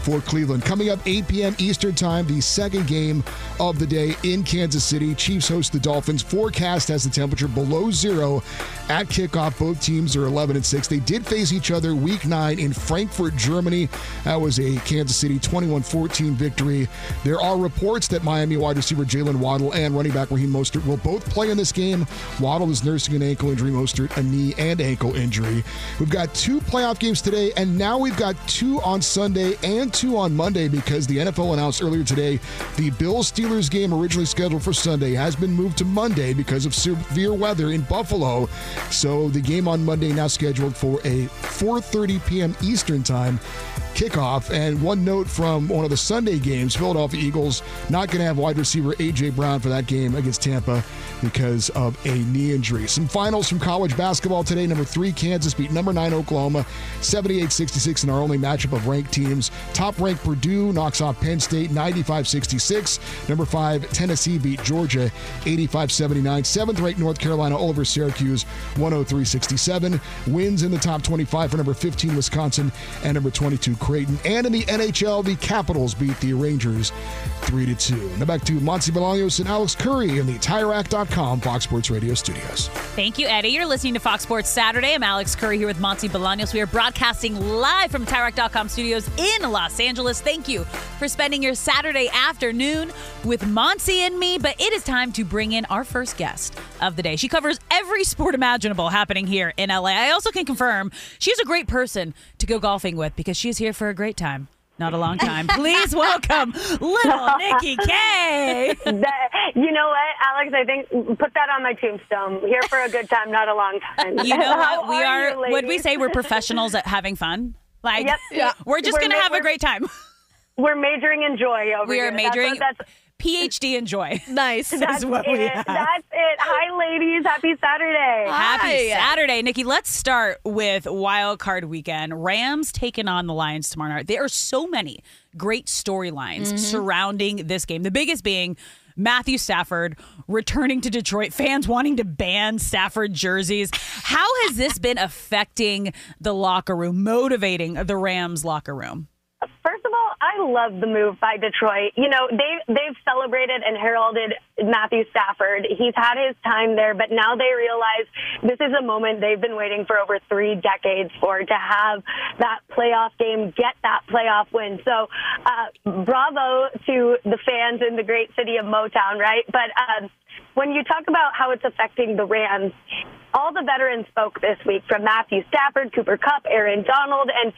Speaker 11: for Cleveland. Coming up 8 p.m. Eastern Time, the second game of the day in Kansas City. Chiefs host the Dolphins. Forecast has the temperature below zero at kickoff. Both teams are 11 and 6. They did face each other week nine in Frankfurt, Germany. That was a Kansas City 21 14 victory. There are reports that Miami wide receiver Jaylen Waddle and running back Raheem Mostert will both play in this game. Waddle is nursing an ankle injury, Mostert a knee and ankle injury. We've got two playoff games today, and now we've got two on Sunday and two on Monday because the NFL announced earlier today the Bills Steelers game originally scheduled for Sunday has been moved to Monday because of severe weather in Buffalo. So the game on Monday now scheduled for a 4:30 p.m. Eastern time. Kickoff. And one note from one of the Sunday games Philadelphia Eagles not going to have wide receiver A.J. Brown for that game against Tampa because of a knee injury. Some finals from college basketball today. Number three, Kansas beat number nine, Oklahoma, 78 66 in our only matchup of ranked teams. Top ranked Purdue knocks off Penn State 95 66. Number five, Tennessee beat Georgia 85 79. Seventh ranked North Carolina over Syracuse 103 67. Wins in the top 25 for number 15, Wisconsin, and number 22, Creighton. And in the NHL, the Capitals beat the Rangers 3 to 2. Now back to Monse Bolaños and Alex Curry in the TireRack.com Fox Sports Radio studios.
Speaker 3: Thank you, Eddie. You're listening to Fox Sports Saturday. I'm Alex Curry here with Monse Bolaños. We are broadcasting live from TireRack.com studios in Los Angeles. Thank you for spending your Saturday afternoon with Monse and me. But it is time to bring in our first guest of the day. She covers every sport imaginable happening here in LA. I also can confirm she's a great person to go golfing with because she's here for a great time. Not a long time. Please welcome little Nikki Kay.
Speaker 10: That- you know what, Alex? I think put that on my tombstone. Here for a good time, not a long time.
Speaker 3: You know what? We
Speaker 10: are
Speaker 3: are,
Speaker 10: you,
Speaker 3: what we say, we're professionals at having fun. Like,
Speaker 10: Yep. Yeah.
Speaker 3: we're just going to have a great time.
Speaker 10: We're majoring in joy over
Speaker 3: We
Speaker 10: here.
Speaker 3: are
Speaker 10: That's
Speaker 3: majoring
Speaker 10: That's,
Speaker 3: PhD in joy.
Speaker 4: Nice.
Speaker 3: Is
Speaker 10: that's
Speaker 3: what
Speaker 10: it.
Speaker 3: we have.
Speaker 10: That's it. Hi, ladies. Happy Saturday.
Speaker 3: Happy Saturday, Nikki. Let's start with Wild Card Weekend. Rams taking on the Lions tomorrow night. There are so many great storylines
Speaker 4: Mhm.
Speaker 3: surrounding this game. The biggest being Matthew Stafford returning to Detroit, fans wanting to ban Stafford jerseys. How has this been affecting the locker room, motivating the Rams locker room?
Speaker 10: I love the move by Detroit. You know, they they've celebrated and heralded Matthew Stafford. He's had his time there, but now they realize this is a moment they've been waiting for over three decades for to have that playoff game, get that playoff win. So, uh, bravo to the fans in the great city of Motown, right? But um, when you talk about how it's affecting the Rams, all the veterans spoke this week from Matthew Stafford, Cooper Kupp, Aaron Donald, and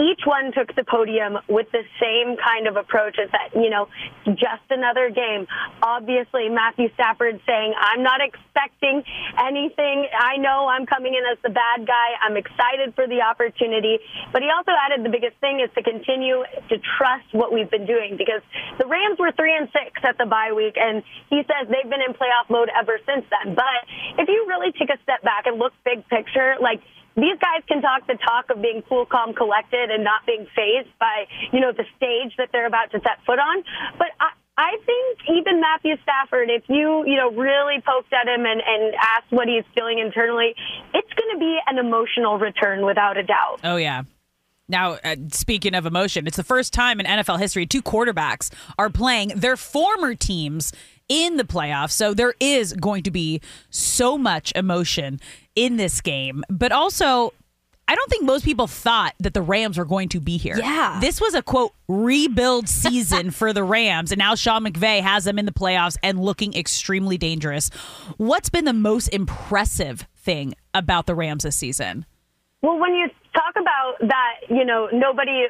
Speaker 10: each one took the podium with the same kind of approach as that, you know, just another game. Obviously, Matthew Stafford saying, I'm not expecting anything. I know I'm coming in as the bad guy. I'm excited for the opportunity. But he also added the biggest thing is to continue to trust what we've been doing because the Rams were three and six at the bye week, and he says they've been in playoff mode ever since then. But if you really take a step back and look big picture, like these guys can talk the talk of being cool, calm, collected, and not being phased by you know the stage that they're about to set foot on. But I, I think even Matthew Stafford, if you you know really poked at him and, and asked what he's feeling internally, it's going to be an emotional return without a doubt.
Speaker 3: Oh, yeah. Now, uh, speaking of emotion, it's the first time in NFL history two quarterbacks are playing their former teams in the playoffs. So there is going to be so much emotion in this game. But also, I don't think most people thought that the Rams were going to be here.
Speaker 4: Yeah.
Speaker 3: This was a quote rebuild season for the Rams. And now Sean McVay has them in the playoffs and looking extremely dangerous. What's been the most impressive thing about the Rams this season?
Speaker 10: Well, when you talk about that, you know, nobody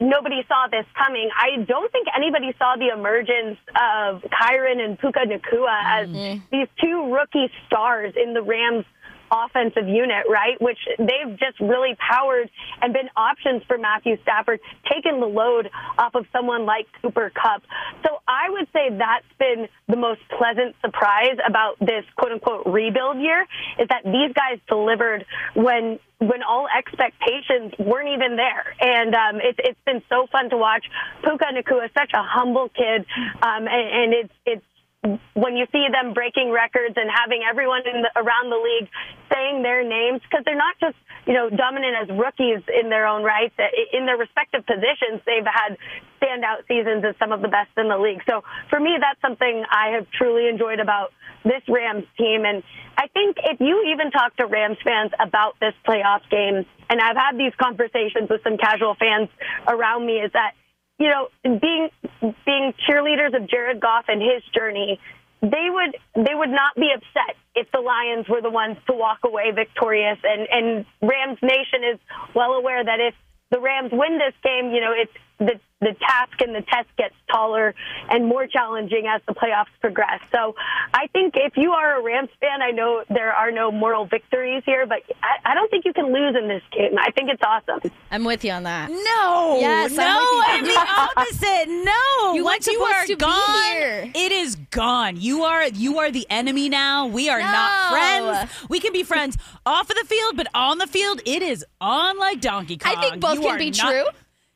Speaker 10: nobody saw this coming. I don't think anybody saw the emergence of Kyren and Puka Nacua as mm. these two rookie stars in the Rams offensive unit, right? Which they've just really powered and been options for Matthew Stafford, taken the load off of someone like Cooper Kupp. So I would say that's been the most pleasant surprise about this quote unquote rebuild year is that these guys delivered when when all expectations weren't even there. And um, it's it's been so fun to watch. Puka Nacua such a humble kid, um, and, and it's it's when you see them breaking records and having everyone the, around the league saying their names because they're not just you know dominant as rookies in their own right in their respective positions they've had standout seasons as some of the best in the league. So for me that's something i have truly enjoyed about this rams team. And i think if you even talk to rams fans about this playoff game and i've had these conversations with some casual fans around me is that you know, being being cheerleaders of Jared Goff and his journey, they would they would not be upset if the Lions were the ones to walk away victorious. And and Rams Nation is well aware that if the Rams win this game, you know, it's the the task and the test gets taller and more challenging as the playoffs progress. So I think if you are a Rams fan, I know there are no moral victories here, but I, I don't think you can lose in this game. I think it's awesome.
Speaker 4: I'm with you on that.
Speaker 3: No,
Speaker 4: Yes,
Speaker 3: no,
Speaker 4: I'm
Speaker 3: and
Speaker 4: with
Speaker 3: the opposite. No,
Speaker 4: You
Speaker 3: once you are
Speaker 4: supposed to be
Speaker 3: gone,
Speaker 4: here.
Speaker 3: it is gone. You are you are the enemy now. We are not friends. We can be friends off of the field, but on the field, it is on like Donkey Kong.
Speaker 4: I think both
Speaker 3: You
Speaker 4: can be
Speaker 3: not-
Speaker 4: true.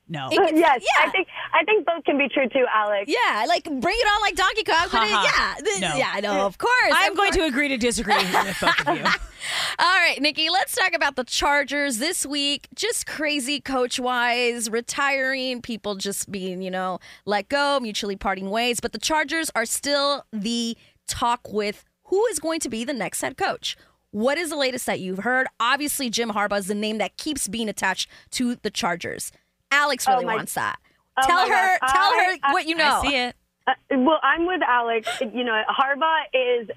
Speaker 3: No.
Speaker 4: It can-
Speaker 10: yes,
Speaker 4: yeah.
Speaker 10: I think I think both can be true too, Alex.
Speaker 4: Yeah, like bring it on like Donkey Kong, but it,
Speaker 3: Ha-ha.
Speaker 4: yeah, th-
Speaker 3: No.
Speaker 4: yeah, no, of course.
Speaker 3: I'm
Speaker 4: of
Speaker 3: going to agree to disagree with both of you.
Speaker 4: All right, Nikki, let's talk about the Chargers this week. Just crazy coach wise, retiring, people just being, you know, let go, mutually parting ways. But the Chargers are still the talk with who is going to be the next head coach. What is the latest that you've heard? Obviously, Jim Harbaugh is the name that keeps being attached to the Chargers. Alex
Speaker 10: Oh
Speaker 4: really
Speaker 10: my-
Speaker 4: wants that.
Speaker 10: Oh
Speaker 4: tell
Speaker 10: my
Speaker 4: her,
Speaker 10: gosh.
Speaker 4: tell her
Speaker 10: I- I-
Speaker 4: what you know.
Speaker 3: I see it.
Speaker 10: Uh, well, I'm with Alex. You know, Harbaugh is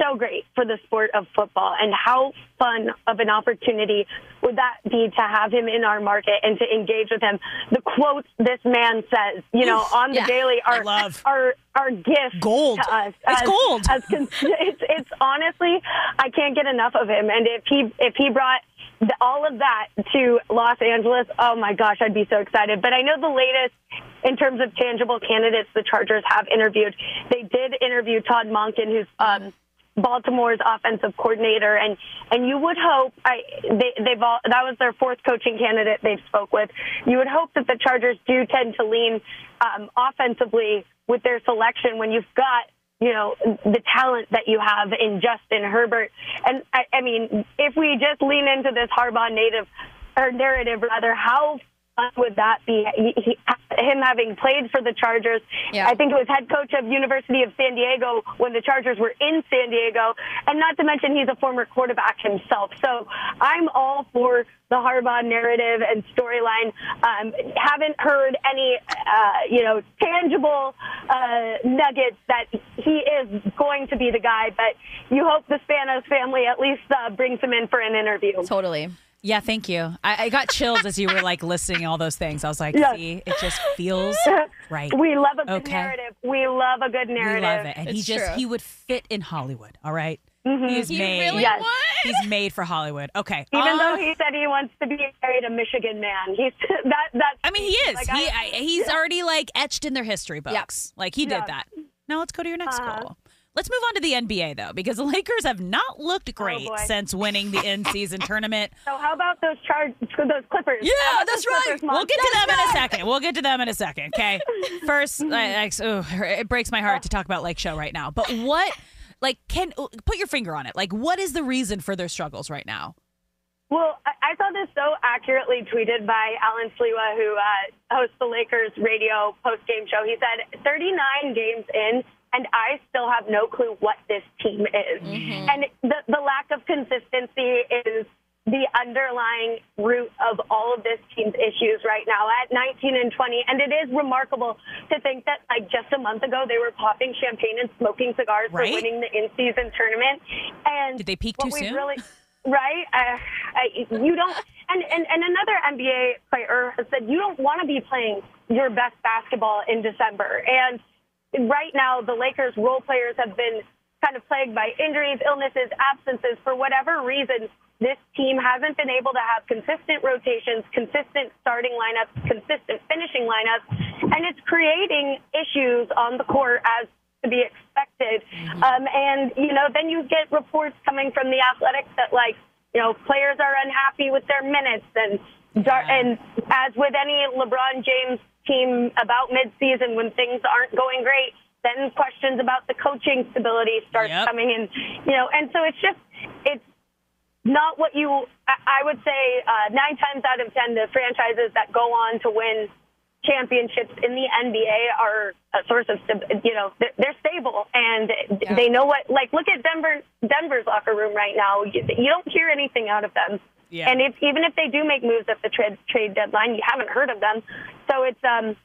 Speaker 10: so great for the sport of football, and how fun of an opportunity would that be to have him in our market and to engage with him? The quotes this man says, you know, on the
Speaker 3: yeah.
Speaker 10: daily
Speaker 3: I
Speaker 10: are
Speaker 3: love.
Speaker 10: are are gifts
Speaker 3: Gold.
Speaker 10: to us.
Speaker 3: It's
Speaker 10: as-
Speaker 3: gold.
Speaker 10: As con- it's it's honestly, I can't get enough of him. And if he if he brought the, all of that to Los Angeles, oh my gosh, I'd be so excited. But I know the latest in terms of tangible candidates the Chargers have interviewed. They did interview Todd Monken, who's um, Baltimore's offensive coordinator, and and you would hope I they they've all that was their fourth coaching candidate they've spoke with. You would hope that the Chargers do tend to lean um, offensively with their selection when you've got you know the talent that you have in Justin Herbert, and I, I mean if we just lean into this Harbaugh native or narrative rather, how would that be? He, he, him having played for the Chargers, I think it was head coach of University of San Diego when the Chargers were in San Diego, and not to mention he's a former quarterback himself. So I'm all for the Harbaugh narrative and storyline. Um, haven't heard any, uh, you know, tangible uh, nuggets that he is going to be the guy, but you hope the Spanos family at least uh, brings him in for an interview.
Speaker 4: Totally.
Speaker 3: Yeah, thank you. I, I got chills as you were like listing all those things. I was like,
Speaker 10: Yes.
Speaker 3: see, it just feels right.
Speaker 10: We love a good
Speaker 3: Okay.
Speaker 10: narrative. We love a good narrative.
Speaker 3: We love it, and he just he would fit in Hollywood. All right?
Speaker 10: Mhm.
Speaker 3: he is
Speaker 10: He
Speaker 3: made.
Speaker 10: really Yes.
Speaker 3: He's made for Hollywood. Okay,
Speaker 10: Even
Speaker 3: Uh,
Speaker 10: though he said he wants to be married a Michigan man, he's that that.
Speaker 3: I mean, he is.
Speaker 10: Like,
Speaker 3: he
Speaker 10: I-
Speaker 3: I, he's
Speaker 10: yeah.
Speaker 3: already like etched in their history books. Like he
Speaker 10: Yeah.
Speaker 3: did that. Now let's go to your next
Speaker 10: Uh-huh.
Speaker 3: goal. Let's move on to the NBA though, because the Lakers have not looked great
Speaker 10: Oh,
Speaker 3: since winning the in-season tournament.
Speaker 10: So how about those charge those Clippers?
Speaker 3: Yeah, that's right.
Speaker 10: Clippers,
Speaker 3: We'll get to them in a second. We'll get to them in a second. Okay. First, I, I, ooh, it breaks my heart to talk about Lake Show right now. But what, like, can put your finger on it? Like, what is the reason for their struggles right now?
Speaker 10: Well, I, I saw this so accurately tweeted by Allen Sliwa, who uh, hosts the Lakers radio post game show. He said, 39 games in, and I still have no clue what this team is. And the, the lack of consistency is the underlying root of all of this team's issues right now at 19 and 20. And it is remarkable to think that, like, just a month ago, they were popping champagne and smoking cigars
Speaker 3: Right.
Speaker 10: for winning the in season tournament. And
Speaker 3: Did they peak too soon?
Speaker 10: Really, right? Uh, I, you don't. And, and, and another NBA player said you don't want to be playing your best basketball in December. And right now, the Lakers role players have been kind of plagued by injuries, illnesses, absences. For whatever reason, this team hasn't been able to have consistent rotations, consistent starting lineups, consistent finishing lineups, and it's creating issues on the court as to be expected. Um, and, you know, then you get reports coming from the athletics that, like, you know, players are unhappy with their minutes. And, dar- and as with any LeBron James team about midseason when things aren't going great, then questions about the coaching stability start
Speaker 3: Yep.
Speaker 10: coming in. You know, and so it's just, it's, not what you I would say uh, nine times out of ten the franchises that go on to win championships in the NBA are a source of you know they're, they're stable and they know what like look at Denver Denver's locker room right now you, you don't hear anything out of them
Speaker 3: Yeah.
Speaker 10: and if even if they do make moves at the trade trade deadline you haven't heard of them so it's um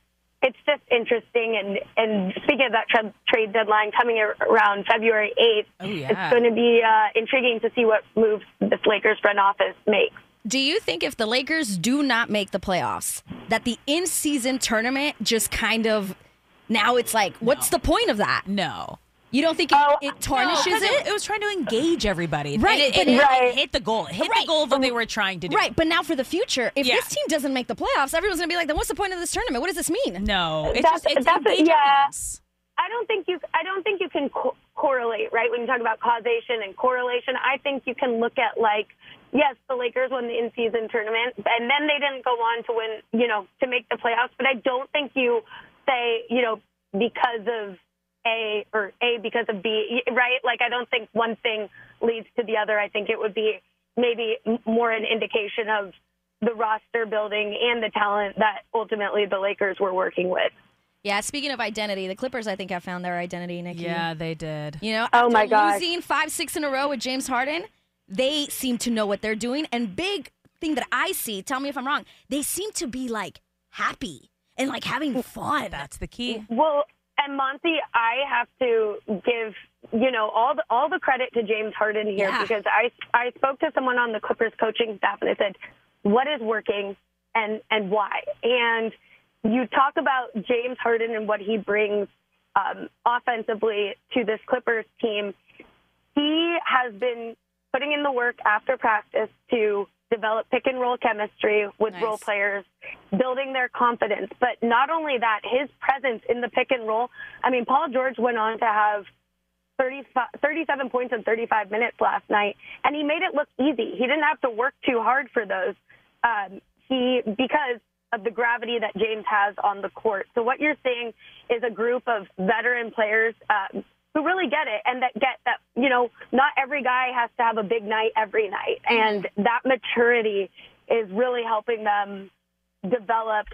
Speaker 10: it's just interesting and and speaking of that tra- trade deadline coming around February 8th
Speaker 3: Oh, yeah.
Speaker 10: it's going to be uh, intriguing to see what moves this Lakers front office makes
Speaker 4: Do you think if the Lakers do not make the playoffs, that the in-season tournament just kind of now it's like, what's the point of that?
Speaker 3: No.
Speaker 4: You don't think it, oh, it tarnishes
Speaker 3: No,
Speaker 4: it?
Speaker 3: It was trying to engage everybody.
Speaker 4: Right,
Speaker 3: And it, it,
Speaker 4: it-
Speaker 3: it hit the goal. It hit
Speaker 4: Right.
Speaker 3: the goal of what they were trying to do.
Speaker 4: Right, but now for the future, if
Speaker 3: Yeah.
Speaker 4: this team doesn't make the playoffs, everyone's gonna be like, then what's the point of this tournament? What does this mean?
Speaker 3: No,
Speaker 10: that's, that's a- yeah. I don't think you. I don't think you can co- correlate, right? When you talk about causation and correlation, I think you can look at like, yes, the Lakers won the in-season tournament, and then they didn't go on to win, you know, to make the playoffs. But I don't think you say, you know, because of A or A because of B, right? Like I don't think one thing leads to the other. I think it would be maybe more an indication of the roster building and the talent that ultimately the Lakers were working with.
Speaker 4: Yeah, speaking of identity, the Clippers I think have found their identity, Nikki.
Speaker 3: Yeah, they did.
Speaker 4: You know,
Speaker 10: Oh,
Speaker 4: after
Speaker 10: my gosh.
Speaker 4: losing five, six in a row with James Harden, they seem to know what they're doing. And big thing that I see, tell me if I'm wrong, they seem to be like happy and like having mm. fun.
Speaker 3: That's the key.
Speaker 10: Well, and Monse, I have to give you know all the all the credit to James Harden here
Speaker 4: Yeah.
Speaker 10: because I I spoke to someone on the Clippers coaching staff and I said, what is working and and why? And you talk about James Harden and what he brings um, offensively to this Clippers team. He has been putting in the work after practice to develop pick and roll chemistry with role players, building their confidence. But not only that, his presence in the pick and roll. I mean, Paul George went on to have 35, 37 points in 35 minutes last night, and he made it look easy. He didn't have to work too hard for those. Um, he because of the gravity that James has on the court. So what you're seeing is a group of veteran players um, who really get it and that get that, you know, not every guy has to have a big night every night. And that maturity is really helping them develop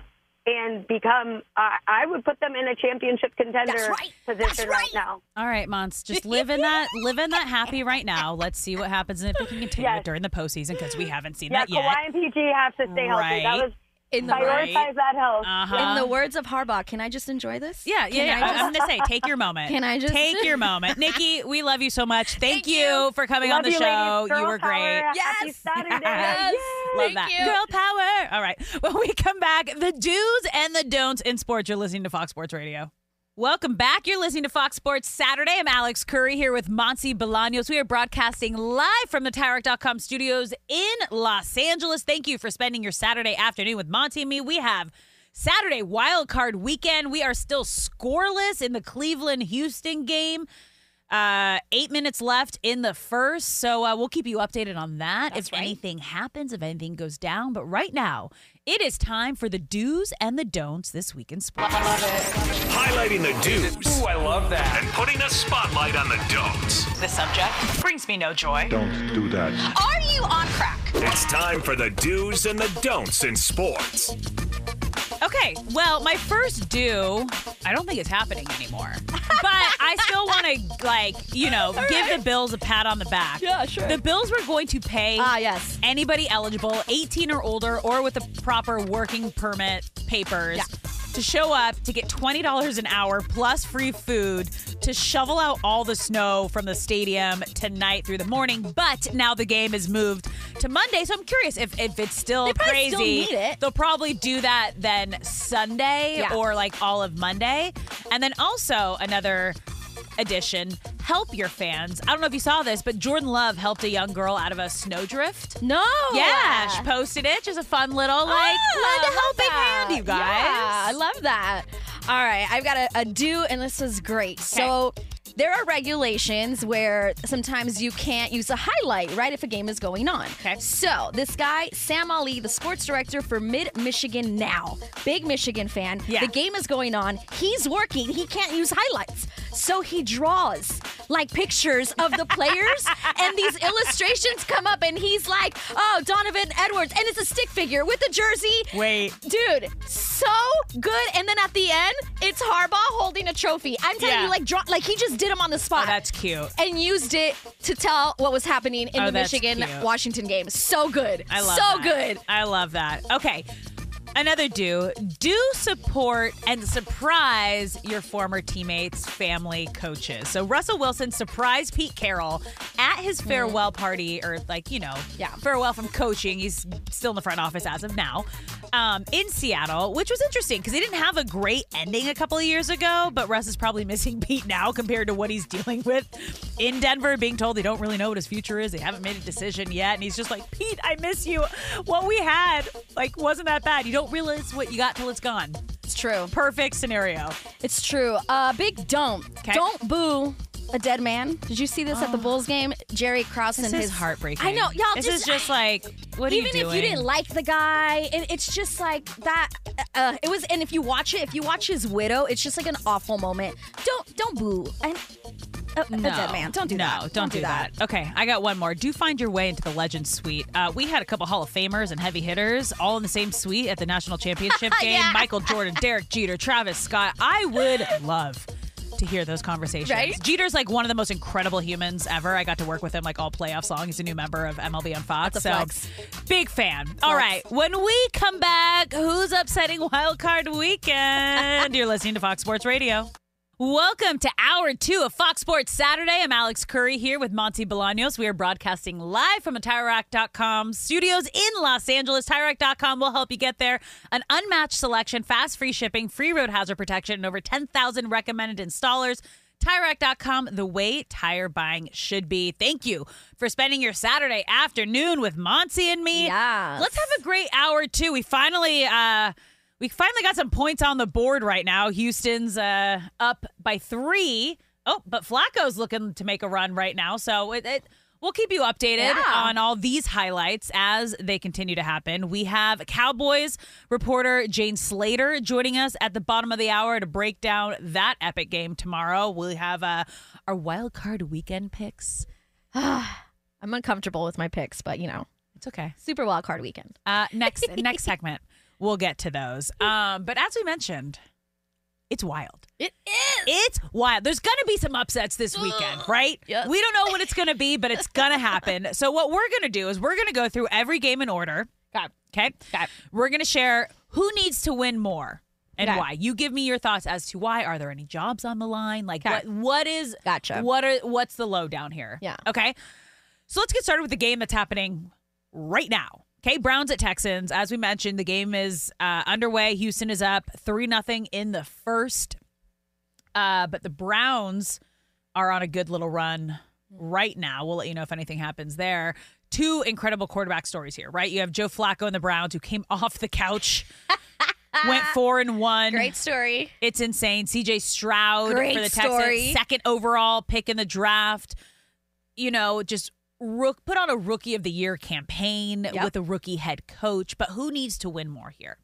Speaker 10: and become, I I would put them in a championship contender position right. now.
Speaker 3: All right, Mons, just live in that, live in that happy right now. Let's see what happens and if we can continue it during the postseason because we haven't seen
Speaker 10: Yeah,
Speaker 3: that yet.
Speaker 10: Kawhi and PG have to stay healthy.
Speaker 3: Right.
Speaker 10: That was
Speaker 4: In the
Speaker 10: prioritize
Speaker 3: right.
Speaker 10: that health.
Speaker 3: Uh-huh.
Speaker 4: In the words of Harbaugh, can I just enjoy this?
Speaker 3: Yeah, yeah, yeah.
Speaker 4: I
Speaker 3: I
Speaker 4: just-
Speaker 3: am gonna say, take your moment.
Speaker 4: Can I just-
Speaker 3: take your moment, Nikki? We love you so much. Thank, you. for coming on the
Speaker 10: you,
Speaker 3: show. you were
Speaker 10: power.
Speaker 3: great.
Speaker 10: Happy Saturday.
Speaker 3: Yes. Love
Speaker 4: Thank
Speaker 3: that.
Speaker 4: you.
Speaker 3: Girl power. All right. When we come back, the do's and the don'ts in sports. You're listening to Fox Sports Radio. Welcome back. You're listening to Fox Sports Saturday. I'm Alex Curry here with Monse Bolaños. We are broadcasting live from the TireRack.com studios in Los Angeles. Thank you for spending your Saturday afternoon with Monse and me. We have Saturday wild card weekend. We are still scoreless in the Cleveland Houston game. Uh, eight minutes left in the first, so uh, we'll keep you updated on that if anything happens, if anything goes down. But right now, it is time for the do's and the don'ts this week in sports.
Speaker 2: Highlighting the do's. Ooh, I love that. And putting a spotlight on the don'ts.
Speaker 3: The subject brings me no joy.
Speaker 12: Don't do that.
Speaker 3: Are you on crack?
Speaker 2: It's time for the do's and the don'ts in sports.
Speaker 3: Okay, well, my first do, I don't think it's happening anymore. but I still want to, like, you know, give the Bills a pat on the back.
Speaker 4: Yeah, sure.
Speaker 3: The Bills were going to pay
Speaker 4: Ah, yes.
Speaker 3: anybody eligible, 18 or older, or with the proper working permit papers. To show up to get $20 an hour plus free food to shovel out all the snow from the stadium tonight through the morning. But now the game is moved to Monday. So I'm curious if, if it's still crazy.
Speaker 4: still need it.
Speaker 3: They'll probably do that then Sunday
Speaker 4: Yeah.
Speaker 3: or like all of Monday. And then also another addition help your fans. I don't know if you saw this, but Jordan Love helped a young girl out of a snowdrift.
Speaker 4: No.
Speaker 3: Yeah, she posted it. Just a fun little like
Speaker 4: Ah,
Speaker 3: lend a
Speaker 4: I love
Speaker 3: helping
Speaker 4: that.
Speaker 3: hand, you guys.
Speaker 4: Yeah, I love that. All right, I've got a, a do, and this is great. So there are regulations where sometimes you can't use a highlight, right, if a game is going on. Okay. So this guy, Sam Ali, the sports director for Mid Michigan Now, big Michigan fan.
Speaker 3: Yeah.
Speaker 4: The game is going on. He's working. He can't use highlights. So he draws like pictures of the players, and these illustrations come up, and he's like, "Oh, Donovan Edwards," and it's a stick figure with a jersey.
Speaker 3: Wait.
Speaker 4: dude, so good. And then at the end, it's Harbaugh holding a trophy. I'm telling
Speaker 3: Yeah.
Speaker 4: you, like, draw, like he just did them on the spot.
Speaker 3: Oh, that's cute.
Speaker 4: and used it to tell what was happening in
Speaker 3: Oh,
Speaker 4: the Michigan. Washington game. So good.
Speaker 3: I love that.
Speaker 4: so
Speaker 3: that.
Speaker 4: good.
Speaker 3: I love that. Okay. Another do. Do support and surprise your former teammates, family, coaches. So Russell Wilson surprised Pete Carroll at his farewell party, or like, you know,
Speaker 4: Yeah.
Speaker 3: farewell from coaching. He's still in the front office as of now. um, in Seattle, which was interesting because he didn't have a great ending a couple of years ago. But Russ is probably missing Pete now compared to what he's dealing with in Denver, being told they don't really know what his future is. They haven't made a decision yet, and he's just like, Pete, I miss you. What we had like wasn't that bad. You don't realize what you got till it's gone.
Speaker 4: It's true.
Speaker 3: Perfect scenario.
Speaker 4: It's true. Uh, big don't. Don't boo a dead man. Did you see this at the Bulls game? Jerry Krause
Speaker 3: This
Speaker 4: and
Speaker 3: is
Speaker 4: his
Speaker 3: heartbreaking.
Speaker 4: I know, y'all.
Speaker 3: This
Speaker 4: just,
Speaker 3: is just like, what are you
Speaker 4: even if you didn't like the guy, it, it's just like that. Uh, it was, and if you watch it, if you watch his widow, it's just like an awful moment. Don't don't boo and a, a dead man. Don't do
Speaker 3: no,
Speaker 4: that.
Speaker 3: don't, do, that. Okay, I got one more. Do find your way into the Legends Suite. Uh, we had a couple Hall of Famers and heavy hitters all in the same suite at the national championship game.
Speaker 4: Yeah.
Speaker 3: Michael Jordan, Derek Jeter, Travis Scott. I would love to hear those conversations.
Speaker 4: Right?
Speaker 3: Jeter's like one of the most incredible humans ever. I got to work with him like all playoffs long. He's a new member of MLB on Fox. So
Speaker 4: flex.
Speaker 3: big fan. All right, when we come back, who's upsetting Wild Card Weekend? You're listening to Fox Sports Radio. Welcome to hour two of Fox Sports Saturday. I'm Alex Curry here with Monse Bolaños. We are broadcasting live from the TireRack.com studios in Los Angeles. TireRack.com will help you get there. An unmatched selection, fast free shipping, free road hazard protection, and over 10,000 recommended installers. TireRack.com, the way tire buying should be. Thank you for spending your Saturday afternoon with Monse and me.
Speaker 4: Yeah.
Speaker 3: Let's have a great hour too. We finally uh we finally got some points on the board right now. Houston's uh up by three. Oh, but Flacco's looking to make a run right now. So it, it we'll keep you updated
Speaker 4: Yeah.
Speaker 3: on all these highlights as they continue to happen. We have Cowboys reporter Jane Slater joining us at the bottom of the hour to break down that epic game tomorrow. We'll have uh, our wild card weekend picks.
Speaker 4: I'm uncomfortable with my picks, but you know,
Speaker 3: It's okay.
Speaker 4: super wild card weekend.
Speaker 3: Uh, next next segment, we'll get to those. Um, but as we mentioned, it's wild.
Speaker 4: It is.
Speaker 3: It's wild. There's gonna be some upsets this weekend, right?
Speaker 4: Yes.
Speaker 3: We don't know what it's gonna be, but it's gonna happen. So what we're gonna do is we're gonna go through every game in order. Okay. Okay. We're gonna share who needs to win more. And
Speaker 4: Okay.
Speaker 3: why? You give me your thoughts as to why. Are there any jobs on the line? Like
Speaker 4: Okay.
Speaker 3: what what is
Speaker 4: Gotcha.
Speaker 3: what are what's the lowdown here?
Speaker 4: Yeah.
Speaker 3: Okay. So let's get started with the game that's happening right now. Okay, Browns at Texans. As we mentioned, the game is uh, underway. Houston is up three nothing in the first, uh, but the Browns are on a good little run right now. We'll let you know if anything happens there. Two incredible quarterback stories here, right? You have Joe Flacco and the Browns who came off the couch, went four and one.
Speaker 4: Great story.
Speaker 3: It's insane. CJ Stroud
Speaker 4: Great
Speaker 3: for the Texans,
Speaker 4: story.
Speaker 3: second overall pick in the draft. You know, just rook, put on a rookie of the year campaign
Speaker 4: Yep.
Speaker 3: with a rookie head coach. But who needs to win more here?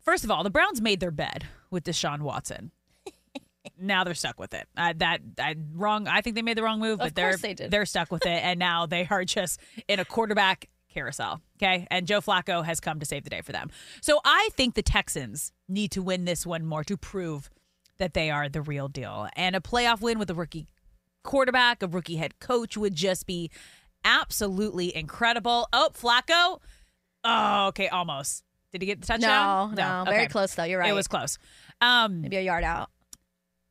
Speaker 3: First of all, the Browns made their bed with Deshaun Watson. now they're stuck with it. Uh, that I wrong. I think they made the wrong move, but they're
Speaker 4: they
Speaker 3: they're stuck with it, and now they are just in a quarterback carousel. Okay, and Joe Flacco has come to save the day for them. So I think the Texans need to win this one more to prove that they are the real deal, and a playoff win with a rookie quarterback, a rookie head coach would just be absolutely incredible. Oh, Flacco. Oh, okay, almost. Did he get the touchdown?
Speaker 4: No, no, very close though. You're right.
Speaker 3: It was close. Um,
Speaker 4: maybe a yard out.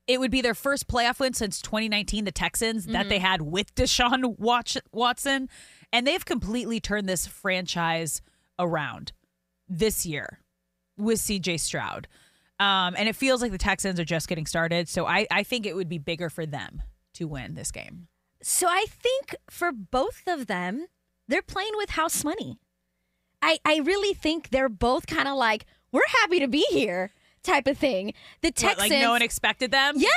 Speaker 3: It would be their first playoff win since 2019, the Texans, that
Speaker 4: Mhm.
Speaker 3: they had with Deshaun Watch- Watson. And they've completely turned this franchise around this year with CJ Stroud. Um, and it feels like the Texans are just getting started. So I, I think it would be bigger for them to win this game.
Speaker 4: So I think for both of them, they're playing with house money. I, I really think they're both kind of like, we're happy to be here type of thing. The
Speaker 3: What,
Speaker 4: Texans.
Speaker 3: like no one expected them?
Speaker 4: Yeah.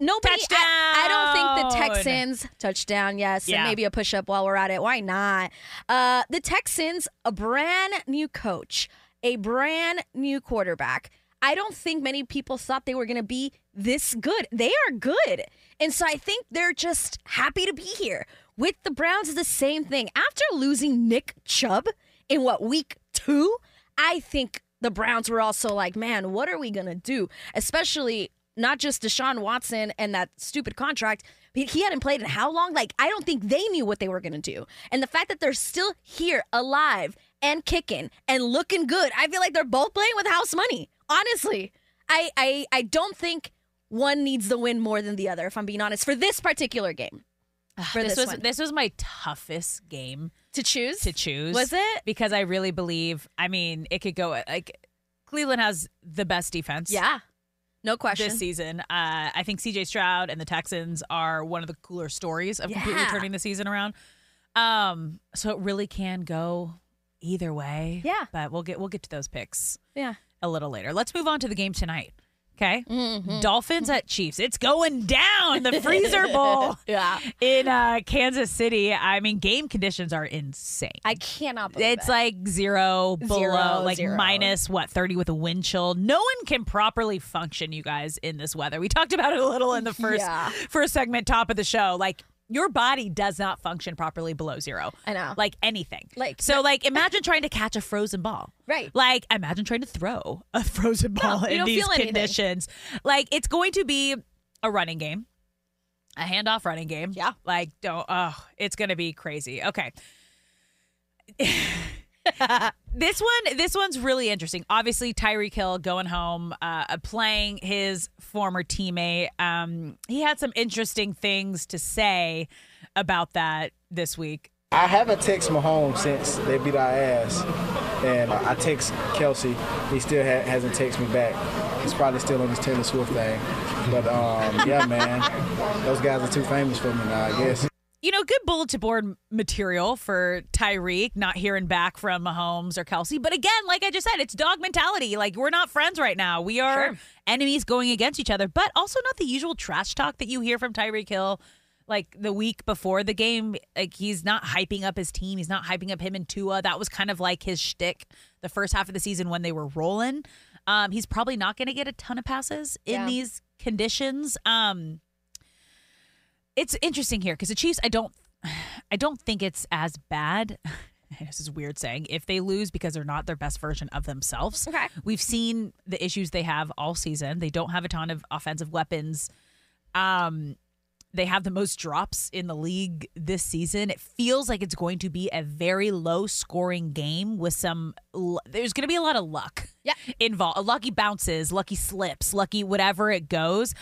Speaker 4: Nobody. I, I don't think the Texans touchdown. Yes,
Speaker 3: Yeah.
Speaker 4: and maybe a push up while we're at it. Why not? Uh, the Texans, a brand new coach, a brand new quarterback. I don't think many people thought they were going to be this good. They are good, and so I think they're just happy to be here. With the Browns, is the same thing. After losing Nick Chubb in what week two, I think the Browns were also like, man, what are we gonna do? Especially not just Deshaun Watson and that stupid contract. He hadn't played in how long? Like, I don't think they knew what they were gonna do. And the fact that they're still here, alive and kicking and looking good, I feel like they're both playing with house money. Honestly, I I, I don't think one needs the win more than the other. If I'm being honest, for this particular game. For
Speaker 3: this,
Speaker 4: this,
Speaker 3: was
Speaker 4: one.
Speaker 3: this was my toughest game
Speaker 4: to choose.
Speaker 3: to choose.
Speaker 4: Was it?
Speaker 3: Because I really believe. I mean, it could go like Cleveland has the best defense.
Speaker 4: Yeah. No question.
Speaker 3: This season, uh, I think C.J. Stroud and the Texans are one of the cooler stories of completely turning the season around. Um, so it really can go either way.
Speaker 4: Yeah.
Speaker 3: but we'll get we'll get to those picks
Speaker 4: Yeah.
Speaker 3: A little later. Let's move on to the game tonight. Okay,
Speaker 4: Mm-hmm.
Speaker 3: Dolphins at Chiefs. It's going down the Freezer Bowl.
Speaker 4: Yeah.
Speaker 3: in uh, Kansas City. I mean, game conditions are insane.
Speaker 4: I cannot believe
Speaker 3: It's
Speaker 4: it.
Speaker 3: like zero below, like
Speaker 4: zero.
Speaker 3: minus what thirty with a wind chill. No one can properly function, you guys, in this weather. We talked about it a little in the first
Speaker 4: Yeah.
Speaker 3: first segment, top of the show. Like your body does not function properly below zero.
Speaker 4: I know.
Speaker 3: Like anything.
Speaker 4: Like-
Speaker 3: so, like imagine trying to catch a frozen ball.
Speaker 4: Right.
Speaker 3: Like imagine trying to throw a frozen ball
Speaker 4: you
Speaker 3: in
Speaker 4: don't
Speaker 3: these
Speaker 4: feel anything.
Speaker 3: conditions. Like it's going to be a running game, a handoff running game.
Speaker 4: Yeah.
Speaker 3: Like don't. Oh, it's going to be crazy. Okay. this one this one's really interesting obviously tyreek hill going home uh, playing his former teammate um, he had some interesting things to say about that this week
Speaker 13: I haven't texted Mahomes since they beat our ass, and I text Kelce. He still ha- hasn't texted me back. He's probably still on his Taylor Swift thing. But um, yeah, man, those guys are too famous for me now. I guess.
Speaker 3: You know, good bulletin board material for Tyreek, not hearing back from Mahomes or Kelce. But again, like I just said, it's dog mentality. Like we're not friends right now. We are
Speaker 4: Sure.
Speaker 3: enemies going against each other, but also not the usual trash talk that you hear from Tyreek Hill. Like the week before the game, like he's not hyping up his team. He's not hyping up him and Tua. That was kind of like his shtick the first half of the season when they were rolling. Um, he's probably not going to get a ton of passes in
Speaker 4: Yeah.
Speaker 3: these conditions. Um, it's interesting here because the Chiefs, I don't, I don't think it's as bad. This is weird saying if they lose because they're not their best version of themselves.
Speaker 4: Okay.
Speaker 3: We've seen the issues they have all season. They don't have a ton of offensive weapons. Um, they have the most drops in the league this season. It feels like it's going to be a very low scoring game with some. There's going to be a lot of luck
Speaker 4: Yeah.
Speaker 3: involved. Lucky bounces, lucky slips, lucky whatever it goes.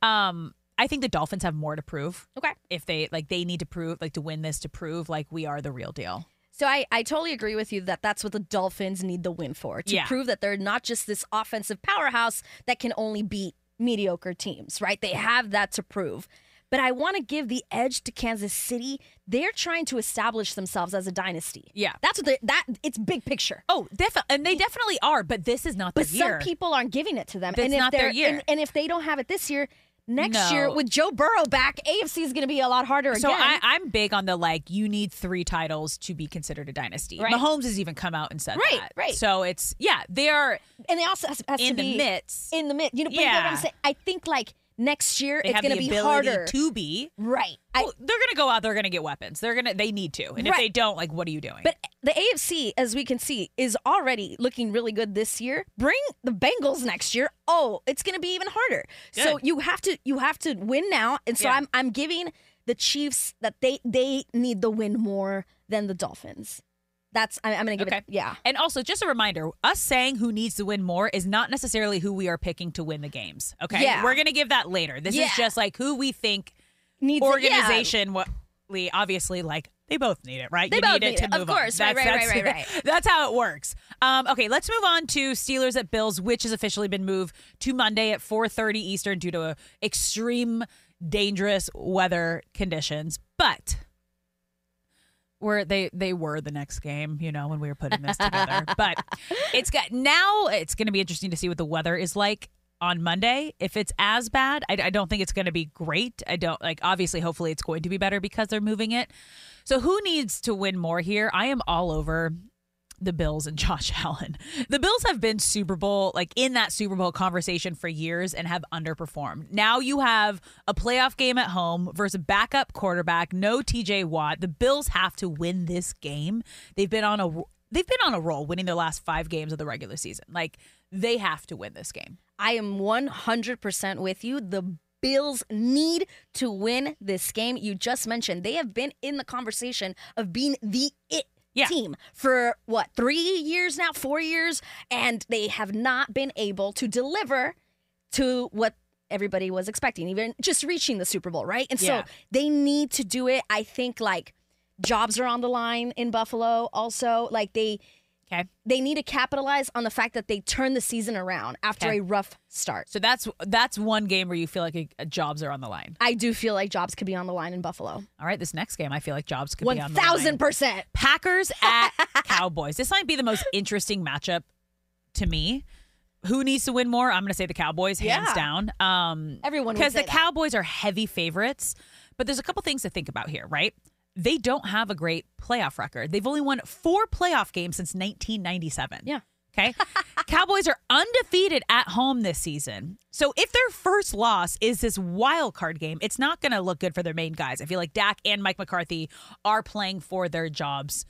Speaker 3: Um, I think the Dolphins have more to prove.
Speaker 4: Okay.
Speaker 3: If they like, they need to prove like to win this to prove like we are the real deal.
Speaker 4: So I, I totally agree with you that that's what the Dolphins need the win for to
Speaker 3: Yeah.
Speaker 4: prove that they're not just this offensive powerhouse that can only beat mediocre teams, right? They have that to prove. But I want to give the edge to Kansas City. They're trying to establish themselves as a dynasty.
Speaker 3: Yeah.
Speaker 4: That's what they that it's big picture.
Speaker 3: Oh, definitely, and they definitely are. But this is not
Speaker 4: But
Speaker 3: the year.
Speaker 4: But some people aren't giving it to them. And if
Speaker 3: not their year.
Speaker 4: And, and if they don't have it this year, next
Speaker 3: No.
Speaker 4: year with Joe Burrow back, AFC is going to be a lot harder
Speaker 3: So
Speaker 4: again.
Speaker 3: I, I'm big on the like you need three titles to be considered a dynasty.
Speaker 4: Right.
Speaker 3: Mahomes has even come out and said
Speaker 4: Right,
Speaker 3: that.
Speaker 4: right.
Speaker 3: So it's yeah, they are
Speaker 4: and they also has, has
Speaker 3: in
Speaker 4: to
Speaker 3: the
Speaker 4: be
Speaker 3: midst.
Speaker 4: in the mid. You know, but you know what I'm
Speaker 3: Yeah.
Speaker 4: saying? I think like next year
Speaker 3: They
Speaker 4: it's going to be harder
Speaker 3: to be.
Speaker 4: Right. I,
Speaker 3: Well, they're gonna go out. They're gonna get weapons. They're gonna. They need to. And if they don't, like, what are you doing?
Speaker 4: but the AFC, as we can see, is already looking really good this year. Bring the Bengals next year. Oh, it's going to be even harder. So you have to you have to win now. And so
Speaker 3: Yeah.
Speaker 4: I'm I'm giving the Chiefs that they they need the win more than the Dolphins. That's I'm going to give
Speaker 3: Okay.
Speaker 4: it. Yeah.
Speaker 3: And also, just a reminder: us saying who needs to win more is not necessarily who we are picking to win the games. Okay,
Speaker 4: Yeah.
Speaker 3: we're gonna give that later. This
Speaker 4: Yeah.
Speaker 3: is just like who we think
Speaker 4: Needs it- yeah.
Speaker 3: organization. What obviously like they both need it, right?
Speaker 4: They
Speaker 3: you
Speaker 4: both
Speaker 3: need it
Speaker 4: need
Speaker 3: to
Speaker 4: it. Of
Speaker 3: move on.
Speaker 4: course. Right,
Speaker 3: That's,
Speaker 4: right,
Speaker 3: that's,
Speaker 4: right, right, right.
Speaker 3: That's how it works. Um, okay, let's move on to Steelers at Bills, which has officially been moved to Monday at 4:30 Eastern due to extreme dangerous weather conditions, but were they they were the next game, you know, when we were putting this together. but it's got now it's going to be interesting to see what the weather is like on Monday. If it's as bad, I, I don't think it's going to be great. I don't like obviously hopefully it's going to be better because they're moving it. So who needs to win more here? I am all over the Bills and Josh Allen. The Bills have been Super Bowl, like in that Super Bowl conversation for years and have underperformed. Now you have a playoff game at home versus a backup quarterback, no TJ Watt. The Bills have to win this game. They've been on a they've been on a roll winning their last 5 games of the regular season. Like they have to win this game.
Speaker 4: I am 100% with you. The Bills need to win this game. You just mentioned they have been in the conversation of being the it team for what, three years now, four years, and they have not been able to deliver to what everybody was expecting, even just reaching the Super Bowl, right? And
Speaker 3: Yeah.
Speaker 4: so they need to do it. I think like jobs are on the line in Buffalo. Also, like they.
Speaker 3: Okay.
Speaker 4: They need to capitalize on the fact that they turned the season around after
Speaker 3: Okay.
Speaker 4: a rough start.
Speaker 3: So that's that's one game where you feel like a, a jobs are on the line.
Speaker 4: I do feel like jobs could be on the line in Buffalo.
Speaker 3: All right, this next game, I feel like jobs could be on the line.
Speaker 4: thousand percent.
Speaker 3: Packers at Cowboys. This might be the most interesting matchup to me. Who needs to win more? I'm going to say the Cowboys, hands
Speaker 4: Yeah.
Speaker 3: down. Um,
Speaker 4: Everyone
Speaker 3: because the
Speaker 4: that.
Speaker 3: Cowboys are heavy favorites, but there's a couple things to think about here, right? They don't have a great playoff record. They've only won four playoff games since 1997.
Speaker 4: Yeah.
Speaker 3: Okay. Cowboys are undefeated at home this season. So if their first loss is this wild card game, it's not going to look good for their main guys. I feel like Dak and Mike McCarthy are playing for their jobs.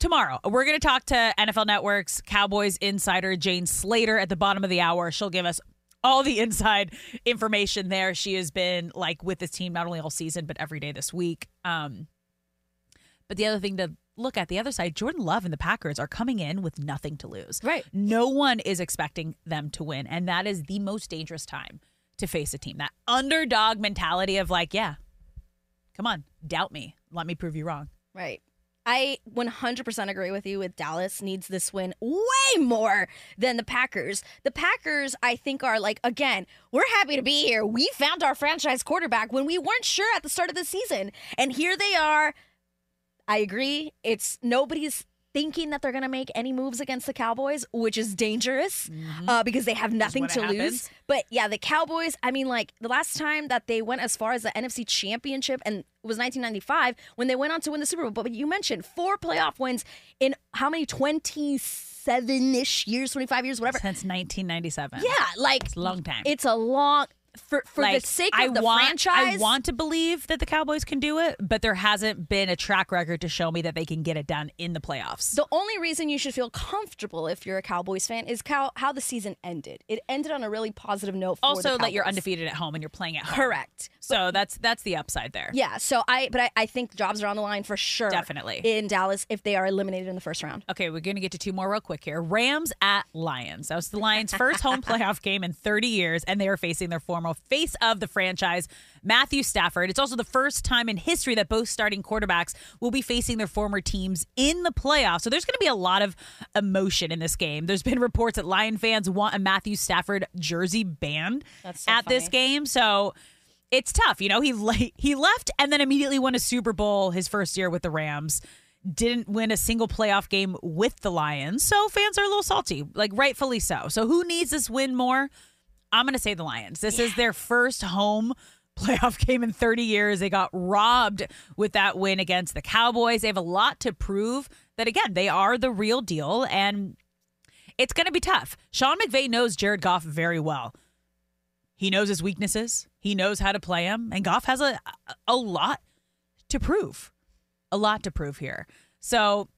Speaker 3: Tomorrow, we're going to talk to NFL Network's Cowboys insider Jane Slater at the bottom of the hour. She'll give us all the inside information there. She has been like with this team not only all season but every day this week. Um, but the other thing to look at the other side, Jordan Love and the Packers are coming in with nothing to lose.
Speaker 4: Right.
Speaker 3: No one is expecting them to win. And that is the most dangerous time to face a team. That underdog mentality of like, yeah, come on, doubt me. Let me prove you wrong.
Speaker 4: Right. I 100% agree with you with Dallas needs this win way more than the Packers. The Packers, I think, are like, again, we're happy to be here. We found our franchise quarterback when we weren't sure at the start of the season. And here they are. I agree. It's nobody's thinking that they're going to make any moves against the Cowboys, which is dangerous uh, because they have nothing to lose.
Speaker 3: happens.
Speaker 4: But yeah, the Cowboys, I mean, like the last time that they went as far as the NFC Championship and it was 1995 when they went on to win the Super Bowl. But you mentioned four playoff wins in how many? 27 ish years, 25 years, whatever.
Speaker 3: Since 1997.
Speaker 4: Yeah, like
Speaker 3: It's a long time.
Speaker 4: It's a long. For, for
Speaker 3: Like,
Speaker 4: the sake
Speaker 3: I
Speaker 4: of the
Speaker 3: want,
Speaker 4: franchise,
Speaker 3: I want to believe that the Cowboys can do it, but there hasn't been a track record to show me that they can get it done in the playoffs.
Speaker 4: The only reason you should feel comfortable if you're a Cowboys fan is how, how the season ended. It ended on a really positive note. For
Speaker 3: also, that you're undefeated at home and you're playing at home.
Speaker 4: Correct.
Speaker 3: So that's that's the upside there.
Speaker 4: Yeah. So I, but I, I think jobs are on the line for sure.
Speaker 3: Definitely.
Speaker 4: in Dallas if they are eliminated in the first round.
Speaker 3: Okay, we're going to get to two more real quick here. Rams at Lions. That was the Lions' first home playoff game in 30 years, and they are facing their former face of the franchise, Matthew Stafford. It's also the first time in history that both starting quarterbacks will be facing their former teams in the playoffs. So there's going to be a lot of emotion in this game. There's been reports that Lion fans want a Matthew Stafford jersey banned
Speaker 4: so
Speaker 3: at this game. So it's tough. You know, he he left and then immediately won a Super Bowl his first year with the Rams. Didn't win a single playoff game with the Lions. So fans are a little salty, like rightfully so. So who needs this win more? I'm going to say the Lions. This is their first home playoff game in 30 years. They got robbed with that win against the Cowboys. They have a lot to prove that again, they are the real deal and it's going to be tough. Sean McVay knows Jared Goff very well. He knows his weaknesses. He knows how to play him, and Goff has a a lot to prove, a lot to prove here. So,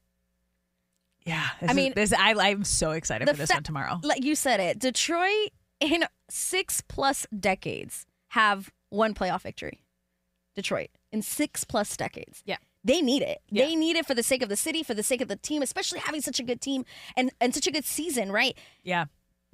Speaker 3: yeah, this
Speaker 4: I
Speaker 3: is-
Speaker 4: mean,
Speaker 3: this I I'm so excited for this
Speaker 4: fa-
Speaker 3: one tomorrow.
Speaker 4: Like you said it, Detroit in six plus decades have one playoff victory. Detroit in six plus decades.
Speaker 3: Yeah.
Speaker 4: They need it. They need it for the sake of the city, for the sake of the team, especially having such a good team and, and such a good season, right?
Speaker 3: Yeah.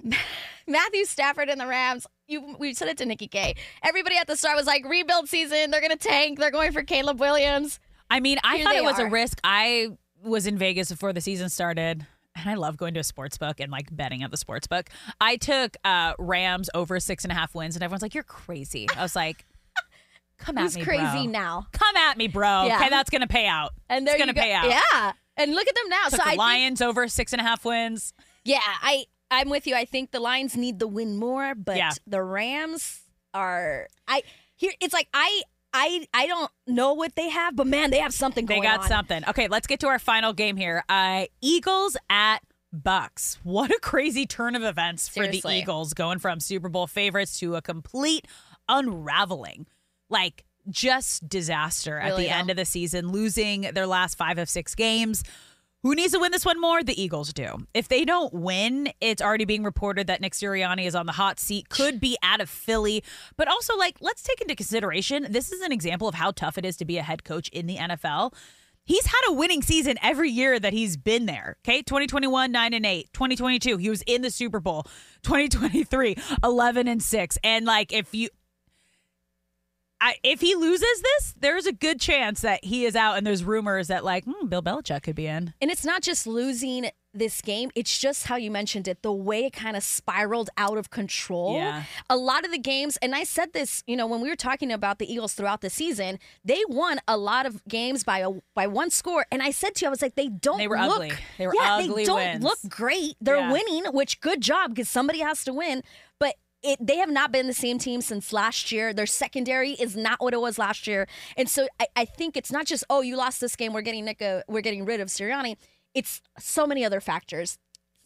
Speaker 4: Matthew Stafford and the Rams. You, we said it to Nikki Kay. Everybody at the start was like, rebuild season. They're going to tank. They're going for Caleb Williams.
Speaker 3: I mean, I
Speaker 4: Here
Speaker 3: thought it was a risk. I was in Vegas before the season started. And I love going to a sports book and like betting at the sports book. I took uh, Rams over six and a half wins, and everyone's like, "You're crazy." I was like, "Come at
Speaker 4: Who's
Speaker 3: me,
Speaker 4: crazy
Speaker 3: bro.
Speaker 4: now?
Speaker 3: Come at me, bro.
Speaker 4: Yeah.
Speaker 3: Okay, that's gonna pay out.
Speaker 4: And there
Speaker 3: it's gonna
Speaker 4: go.
Speaker 3: pay out.
Speaker 4: Yeah. And look at them now.
Speaker 3: Took
Speaker 4: so
Speaker 3: the
Speaker 4: I think-
Speaker 3: Lions over six and a half wins.
Speaker 4: Yeah, I I'm with you. I think the Lions need the win more, but
Speaker 3: Yeah.
Speaker 4: the Rams are I here it's like I I I don't know what they have, but man, they have something
Speaker 3: They got
Speaker 4: on.
Speaker 3: something. Okay, let's get to our final game here. Uh, Eagles at Bucks. What a crazy turn of events for the Eagles, going from Super Bowl favorites to a complete unraveling. Like just disaster at
Speaker 4: Really,
Speaker 3: the end of the season, losing their last five of six games. Who needs to win this one more? The Eagles do. If they don't win, it's already being reported that Nick Sirianni is on the hot seat, could be out of Philly. But also, like, let's take into consideration this is an example of how tough it is to be a head coach in the NFL. He's had a winning season every year that he's been there. Okay. 2021, 9 and 8. 2022, he was in the Super Bowl. 2023, 11 and 6. And like, if you, I, if he loses this, there's a good chance that he is out, and there's rumors that like hmm, Bill Belichick could be in.
Speaker 4: And it's not just losing this game, it's just how you mentioned it, the way it kind of spiraled out of control.
Speaker 3: Yeah.
Speaker 4: A lot of the games, and I said this, you know, when we were talking about the Eagles throughout the season, they won a lot of games by a by one score. And I said to you, I was like, they don't
Speaker 3: They were
Speaker 4: look,
Speaker 3: ugly. They were
Speaker 4: yeah,
Speaker 3: ugly
Speaker 4: they don't
Speaker 3: wins.
Speaker 4: look great. They're
Speaker 3: Yeah.
Speaker 4: winning, which good job because somebody has to win. But it, they have not been the same team since last year. Their secondary is not what it was last year, and so I, I think it's not just oh you lost this game, we're getting Nick, uh, we're getting rid of Sirianni. It's so many other factors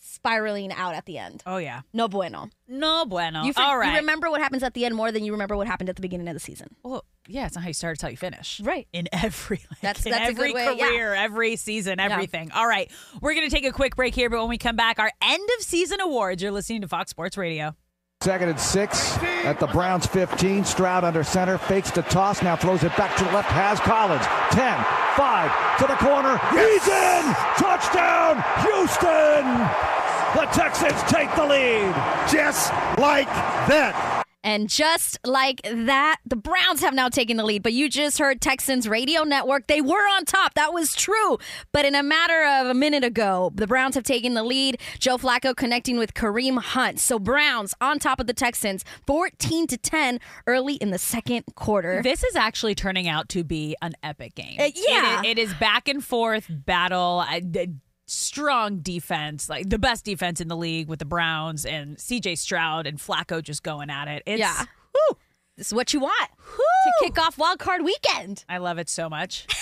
Speaker 4: spiraling out at the end.
Speaker 3: Oh yeah,
Speaker 4: no bueno.
Speaker 3: no bueno.
Speaker 4: You,
Speaker 3: All right.
Speaker 4: you remember what happens at the end more than you remember what happened at the beginning of the season.
Speaker 3: Well, yeah, it's not how you start; it's how you finish.
Speaker 4: Right.
Speaker 3: In every like,
Speaker 4: That's-
Speaker 3: in
Speaker 4: that's
Speaker 3: every
Speaker 4: way, yeah.
Speaker 3: career, every season,
Speaker 4: Yeah.
Speaker 3: everything. All right, we're gonna take a quick break here, but when we come back, our end of season awards. You're listening to Fox Sports Radio.
Speaker 14: Second and six at the Browns 15. Stroud under center, fakes the toss, now throws it back to the left, has Collins. 10, 5 to the corner. He's in! Touchdown, Houston! The Texans take the lead. Just like that.
Speaker 4: And just like that, the Browns have now taken the lead. But you just heard Texans radio network. They were on top. That was true. But in a matter of a minute ago, the Browns have taken the lead. Joe Flacco connecting with Kareem Hunt. So Browns on top of the Texans, 14 to 10 early in the second quarter.
Speaker 3: This is actually turning out to be an epic game.
Speaker 4: Uh, yeah.
Speaker 3: It- it is back and forth battle. I- Strong defense, like the best defense in the league with the Browns and CJ Stroud and Flacco just going at it. It's,
Speaker 4: Yeah. This is what you want to kick off Wild Card Weekend.
Speaker 3: I love it so much.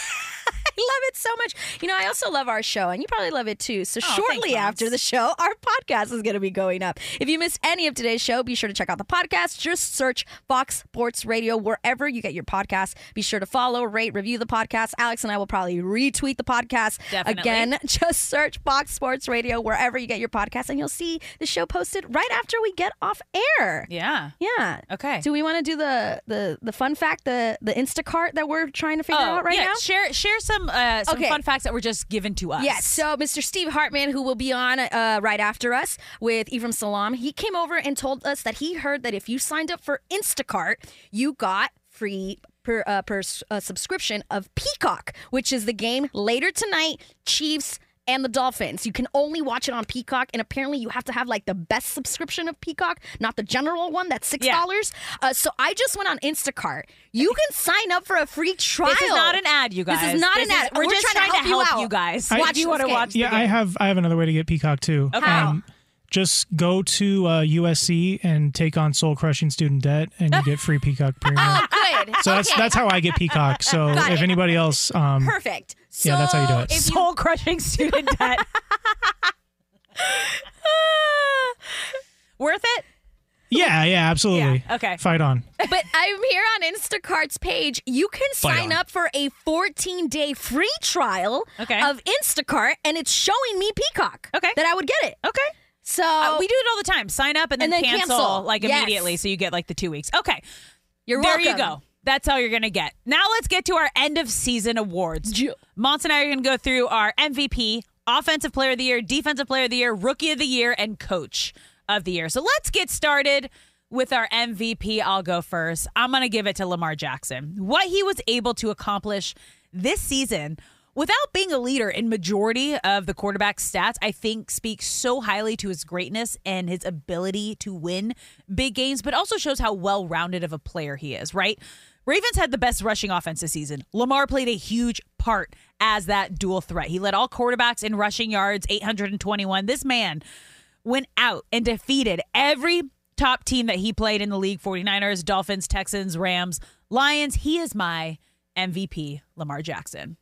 Speaker 4: Love it so much. You know, I also love our show, and you probably love it too. So,
Speaker 3: Oh,
Speaker 4: shortly after the show, our podcast is going to be going up. If you missed any of today's show, be sure to check out the podcast. Just search Fox Sports Radio wherever you get your podcasts. Be sure to follow, rate, review the podcast. Alex and I will probably retweet the podcast.
Speaker 3: Definitely.
Speaker 4: Again, just search Fox Sports Radio wherever you get your podcast, and you'll see the show posted right after we get off air.
Speaker 3: Yeah.
Speaker 4: Yeah.
Speaker 3: Okay.
Speaker 4: Do we want to do the the the fun fact, the the Instacart that we're trying to figure
Speaker 3: Oh,
Speaker 4: out right
Speaker 3: yeah.
Speaker 4: now?
Speaker 3: Share share some uh, some
Speaker 4: Okay.
Speaker 3: fun facts that were just given to us.
Speaker 4: Yes. So Mr. Steve Hartman, who will be on uh, right after us with Ephraim Salaam, he came over and told us that he heard that if you signed up for Instacart, you got free per, uh, per uh, subscription of Peacock, which is the game later tonight, Chiefs and the Dolphins. You can only watch it on Peacock, and apparently you have to have like the best subscription of Peacock, not the general one that's six dollars. Uh, so I just went on Instacart. You can sign up for a free trial.
Speaker 3: This is not an ad, you guys.
Speaker 4: This is not
Speaker 3: This
Speaker 4: an ad.
Speaker 3: is- we're just trying to help you
Speaker 4: out.
Speaker 3: guys.
Speaker 15: I-
Speaker 4: Watch
Speaker 3: you wanna
Speaker 4: game.
Speaker 3: watch
Speaker 15: Yeah, I have I have another way to get Peacock too.
Speaker 4: Okay. How?
Speaker 15: Just go to uh, USC and take on soul crushing student debt, and you get free Peacock Premium.
Speaker 4: Oh, good.
Speaker 15: So that's
Speaker 4: Okay.
Speaker 15: that's how I get Peacock. So
Speaker 4: Got
Speaker 15: if
Speaker 4: it.
Speaker 15: anybody else, um,
Speaker 4: Perfect. So
Speaker 15: yeah, that's how you do it.
Speaker 4: You,
Speaker 3: Soul crushing student debt. Worth it?
Speaker 15: Yeah, yeah, absolutely.
Speaker 3: Yeah, okay.
Speaker 15: Fight on.
Speaker 4: but I'm here on Instacart's page. You can
Speaker 15: Fight
Speaker 4: sign
Speaker 15: on.
Speaker 4: up for a 14 day free trial
Speaker 3: Okay.
Speaker 4: of Instacart, and it's showing me Peacock.
Speaker 3: Okay.
Speaker 4: That I would get it.
Speaker 3: Okay.
Speaker 4: So
Speaker 3: Uh, we do it all the time. Sign up and then,
Speaker 4: And then cancel.
Speaker 3: like
Speaker 4: Yes.
Speaker 3: immediately, so you get like the two weeks. Okay,
Speaker 4: You're welcome.
Speaker 3: there you go. That's all you're gonna get. Now let's get to our end of season awards. Monse and I are gonna go through our MVP, Offensive Player of the Year, Defensive Player of the Year, Rookie of the Year, and Coach of the Year. So let's get started with our MVP. I'll go first. I'm gonna give it to Lamar Jackson. What he was able to accomplish this season without being a leader in majority of the quarterback stats i think speaks so highly to his greatness and his ability to win big games but also shows how well-rounded of a player he is right? Ravens had the best rushing offense this season. Lamar played a huge part as that dual threat. He led all quarterbacks in rushing yards 821 this man went out and defeated every top team that he played in the league 49ers dolphins texans rams lions. He is my mvp lamar jackson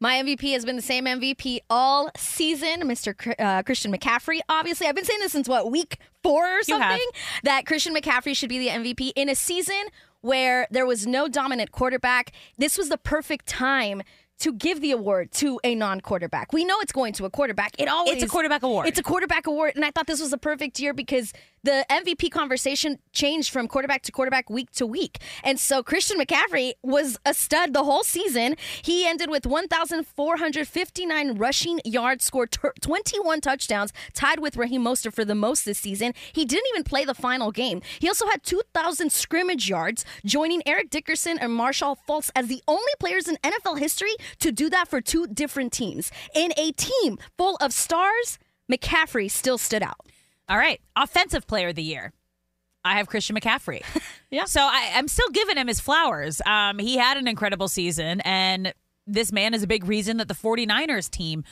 Speaker 4: My MVP has been the same MVP all season, Mr. Uh, Christian McCaffrey. Obviously, I've been saying this since what week four or something that Christian McCaffrey should be the MVP in a season where there was no dominant quarterback. This was the perfect time to give the award to a non-quarterback. We know it's going to a quarterback. It always
Speaker 3: It's a quarterback award.
Speaker 4: It's a quarterback award, and I thought this was a perfect year because the MVP conversation changed from quarterback to quarterback week to week. And so Christian McCaffrey was a stud the whole season. He ended with 1,459 rushing yards, scored t- 21 touchdowns, tied with Raheem Mostert for the most this season. He didn't even play the final game. He also had 2,000 scrimmage yards, joining Eric Dickerson and Marshall Faulk as the only players in NFL history to do that for two different teams. In a team full of stars, McCaffrey still stood out.
Speaker 3: All right. Offensive player of the year. I have Christian McCaffrey. yeah. So I, I'm still giving him his flowers. Um, he had an incredible season, and this man is a big reason that the 49ers team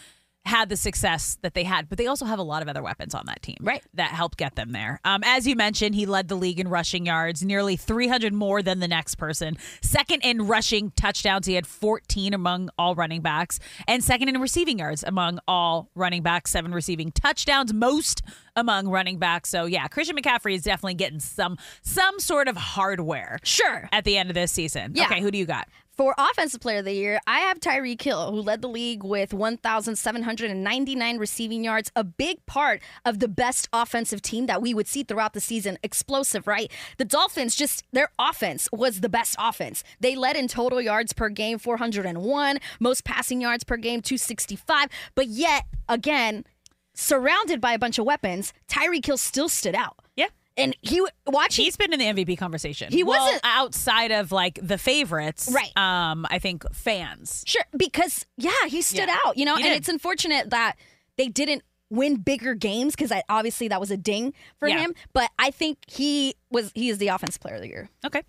Speaker 3: had the success that they had, but they also have a lot of other weapons on that team, right? That helped get them there. Um, as you mentioned, he led the league in rushing yards, nearly 300 more than the next person. Second in rushing touchdowns, he had 14 among all running backs, and second in receiving yards among all running backs, seven receiving touchdowns, most among running backs. So yeah, Christian McCaffrey is definitely getting some some sort of hardware.
Speaker 4: Sure.
Speaker 3: At the end of this season.
Speaker 4: Yeah.
Speaker 3: Okay, who do you got?
Speaker 4: For Offensive Player of the Year, I have Tyreek Hill, who led the league with 1,799 receiving yards, a big part of the best offensive team that we would see throughout the season. Explosive, right? The Dolphins, just their offense was the best offense. They led in total yards per game, 401, most passing yards per game, 265. But yet, again, surrounded by a bunch of weapons, Tyreek Hill still stood out. And he watching.
Speaker 3: He's been in the MVP conversation.
Speaker 4: He
Speaker 3: Well,
Speaker 4: wasn't-
Speaker 3: outside of like the favorites,
Speaker 4: Right.
Speaker 3: Um, I think fans.
Speaker 4: Sure, because yeah, he stood
Speaker 3: Yeah,
Speaker 4: out, you know,
Speaker 3: he
Speaker 4: and
Speaker 3: did.
Speaker 4: it's unfortunate that they didn't win bigger games because obviously that was a ding for
Speaker 3: Yeah.
Speaker 4: him. But I think he was he is the offensive player of the year.
Speaker 3: Okay.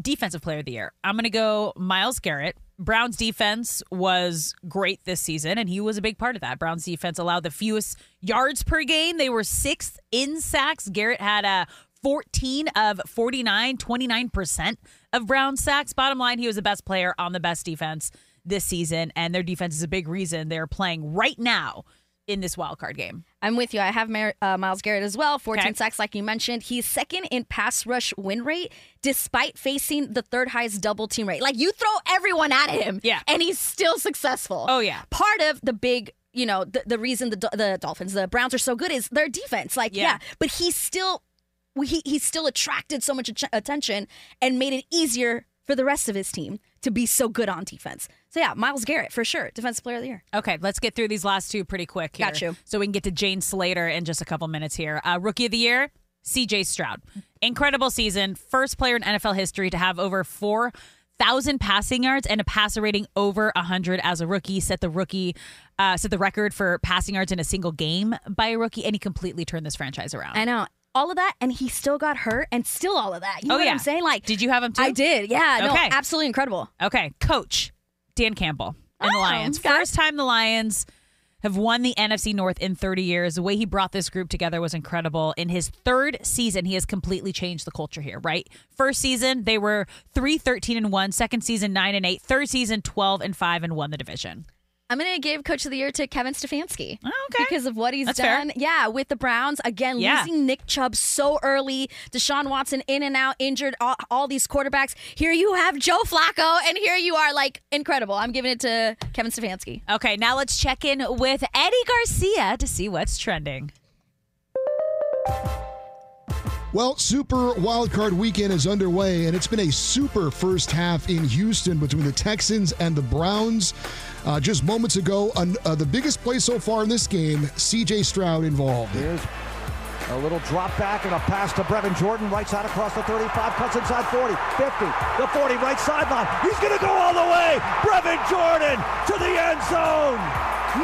Speaker 3: Defensive player of the year. I'm going to go Myles Garrett. Browns defense was great this season, and he was a big part of that. Browns defense allowed the fewest yards per game. They were sixth in sacks. Garrett had a 14 of 49, 29% of Brown sacks. Bottom line, he was the best player on the best defense this season, and their defense is a big reason they're playing right now in this wild card game.
Speaker 4: I'm with you. I have Mar- uh, Myles Garrett as well. 14
Speaker 3: Okay.
Speaker 4: sacks, like you mentioned. He's second in pass rush win rate, despite facing the third highest double team rate. Like you throw everyone at him,
Speaker 3: Yeah.
Speaker 4: and he's still successful.
Speaker 3: Oh, yeah.
Speaker 4: Part of the big, you know, the, the reason the the Dolphins, the Browns are so good is their defense. Like,
Speaker 3: Yeah.
Speaker 4: yeah, but he's still he he still attracted so much attention and made it easier for the rest of his team to be so good on defense. So yeah, Myles Garrett for sure, defensive player of the year.
Speaker 3: Okay, let's get through these last two pretty quick here.
Speaker 4: Got you.
Speaker 3: So we can get to Jane Slater in just a couple minutes here. Uh, rookie of the year, CJ Stroud. Incredible season. First player in NFL history to have over 4,000 passing yards and a passer rating over 100 as a rookie. Set the rookie, uh, set the record for passing yards in a single game by a rookie, and he completely turned this franchise around.
Speaker 4: I know. All of that, and he still got hurt, and still all of that. You oh, know
Speaker 3: Oh,
Speaker 4: what
Speaker 3: yeah.
Speaker 4: I'm saying? Like,
Speaker 3: did you have him too?
Speaker 4: I did. Yeah. No,
Speaker 3: Okay.
Speaker 4: absolutely incredible.
Speaker 3: Okay, coach Dan Campbell and the
Speaker 4: Oh,
Speaker 3: Lions.
Speaker 4: okay.
Speaker 3: First time the Lions have won the NFC North in 30 years. The way he brought this group together was incredible. In his third season, he has completely changed the culture here, right? First season, they were 3 13 and 1, second season 9 and 8, third season 12 and 5 and won the division.
Speaker 4: I'm gonna give Coach of the Year to Kevin Stefanski.
Speaker 3: Oh, okay.
Speaker 4: Because of what he's
Speaker 3: That's fair.
Speaker 4: done. Yeah, with the Browns. Again,
Speaker 3: Yeah.
Speaker 4: losing Nick Chubb so early. Deshaun Watson in and out, injured, all, all these quarterbacks. Here you have Joe Flacco, and here you are, like, incredible. I'm giving it to Kevin Stefanski.
Speaker 3: Okay, now let's check in with Eddie Garcia to see what's trending.
Speaker 11: Well, Super Wildcard Weekend is underway, and it's been a super first half in Houston between the Texans and the Browns. Uh, just moments ago, un- uh, the biggest play so far in this game, CJ Stroud involved.
Speaker 14: Here's a little drop back and a pass to Brevin Jordan, right side across the 35, cuts inside 40, 50, the 40, right sideline. He's going to go all the way. Brevin Jordan to the end zone.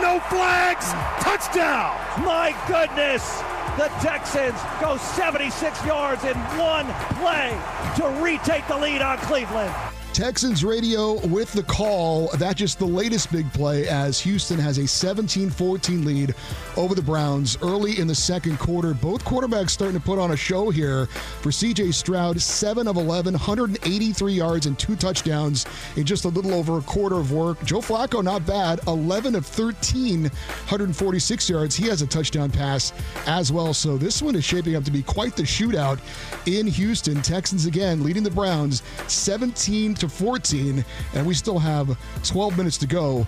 Speaker 14: No flags. Touchdown. My goodness. The Texans go 76 yards in one play to retake the lead on Cleveland.
Speaker 11: Texans radio with the call. That's just the latest big play as Houston has a 17 14 lead over the Browns early in the second quarter. Both quarterbacks starting to put on a show here for CJ Stroud 7 of 11, 183 yards and two touchdowns in just a little over a quarter of work. Joe Flacco, not bad, 11 of 13, 146 yards. He has a touchdown pass as well. So this one is shaping up to be quite the shootout in Houston. Texans again leading the Browns 17 to 14, and we still have 12 minutes to go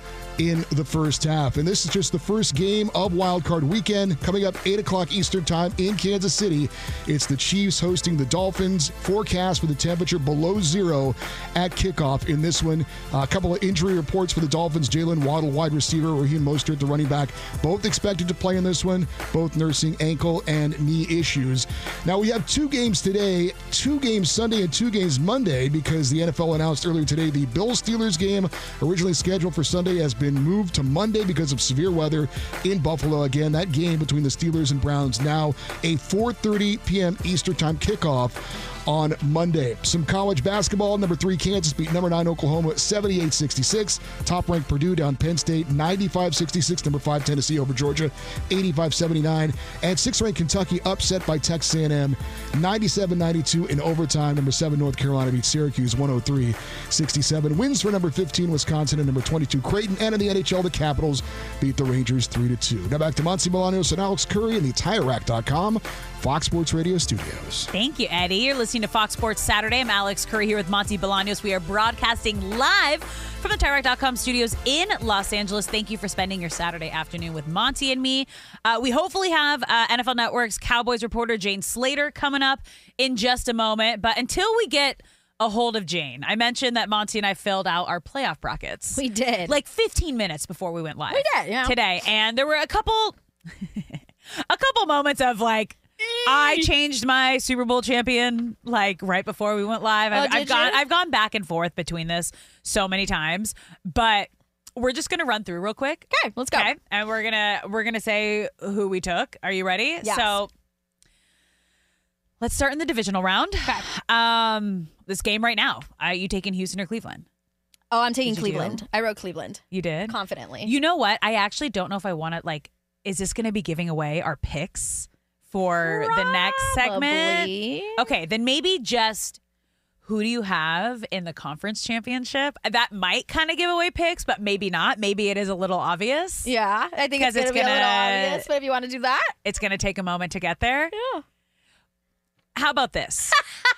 Speaker 11: in the first half. And this is just the first game of Wild Card Weekend coming up 8 o'clock Eastern Time in Kansas City. It's the Chiefs hosting the Dolphins. Forecast for the temperature below zero at kickoff in this one. a couple of injury reports for the Dolphins. Jaylen Waddle, wide receiver, Raheem Mostert, the running back, both expected to play in this one, both nursing ankle and knee issues. Now we have two games today, two games Sunday and two games Monday because the NFL announced earlier today the Bills Steelers game originally scheduled for Sunday has been moved to Monday because of severe weather in Buffalo. Again, that game between the Steelers and Browns now a 4:30 p.m. Eastern Time kickoff on Monday. Some college basketball. Number three, Kansas beat number nine, Oklahoma 78 66. Top ranked Purdue down Penn State 95 66. Number five, Tennessee over Georgia 85 79. And six ranked Kentucky upset by Texas A&M 97 92 in overtime. Number seven, North Carolina beat Syracuse 103 67. Wins for number 15, Wisconsin, and number 22, Creighton. And in the NHL, the Capitals beat the Rangers 3 2. Now back to Monse Bolaños and Alex Curry in the tire TireRack.com Fox Sports Radio studios.
Speaker 3: Thank you, Eddie. You're listening to Fox Sports Saturday. I'm Alex Curry here with Monse Bolaños. We are broadcasting live from the TireRack.com studios in Los Angeles. Thank you for spending your Saturday afternoon with Monse and me. Uh, we hopefully have uh, NFL Network's Cowboys reporter Jane Slater coming up in just a moment. But until we get a hold of Jane, I mentioned that Monse and I filled out our playoff brackets.
Speaker 4: We did.
Speaker 3: Like 15 minutes before we went live.
Speaker 4: We did, yeah.
Speaker 3: Today. And there were a couple a couple moments of like I changed my Super Bowl champion like right before we went live.
Speaker 4: Oh,
Speaker 3: I've,
Speaker 4: did
Speaker 3: I've gone? I've gone back and forth between this so many times, but we're just gonna run through real quick.
Speaker 4: Okay, let's go.
Speaker 3: Okay, and we're gonna we're gonna say who we took. Are you ready?
Speaker 4: Yes.
Speaker 3: So let's start in the divisional round. Um, this game right now. Are you taking Houston or Cleveland?
Speaker 4: Oh, I'm taking
Speaker 3: you do?
Speaker 4: Cleveland. I wrote Cleveland.
Speaker 3: You did
Speaker 4: confidently.
Speaker 3: You know what? I actually don't know if I want to like. Is this going to be giving away our picks for the next segment? Okay, then maybe just who do you have in the conference championship? That might kind of give away picks, but maybe not. Maybe it is a little obvious.
Speaker 4: Yeah, I think it's
Speaker 3: 'Cause
Speaker 4: gonna
Speaker 3: it's
Speaker 4: be a little obvious. But if you want to do that,
Speaker 3: It's going to take a moment to get there.
Speaker 4: Yeah.
Speaker 3: How about this?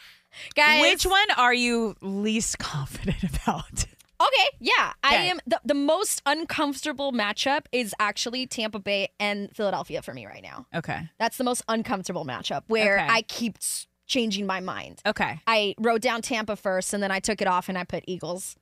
Speaker 4: guys.
Speaker 3: Which one are you least confident about?
Speaker 4: Okay, yeah, I am. The, the most uncomfortable matchup is actually Tampa Bay and Philadelphia for me right now.
Speaker 3: Okay.
Speaker 4: That's the most uncomfortable matchup where
Speaker 3: Okay.
Speaker 4: I keep s- changing my mind.
Speaker 3: Okay.
Speaker 4: I wrote down Tampa first, and then I took it off and I put Eagles.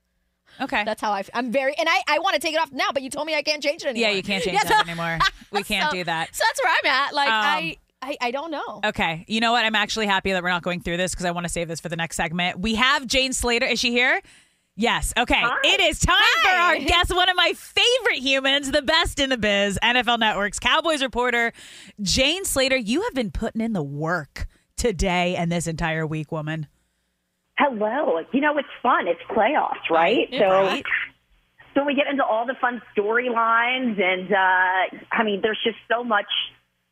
Speaker 3: Okay.
Speaker 4: That's how I. f- I'm very, and I, I want to take it off now, but you told me I can't change it anymore.
Speaker 3: Yeah, you can't change
Speaker 4: Yeah,
Speaker 3: that
Speaker 4: so-
Speaker 3: anymore. We can't
Speaker 4: so-
Speaker 3: do that.
Speaker 4: So that's where I'm at. Like
Speaker 3: Um,
Speaker 4: I, I, I don't know.
Speaker 3: Okay. You know what? I'm actually happy that we're not going through this because I want to save this for the next segment. We have Jane Slater. Is she here? Yes. Okay. It is time for our guest, one of my favorite humans, the best in the biz, NFL Network's Cowboys reporter, Jane Slater. You have been putting in the work today and this entire week, woman.
Speaker 16: Hello. You know, it's fun. It's playoffs, right?
Speaker 3: Right,
Speaker 16: So,
Speaker 3: right.
Speaker 16: so we get into all the fun storylines, and uh, I mean, there's just so much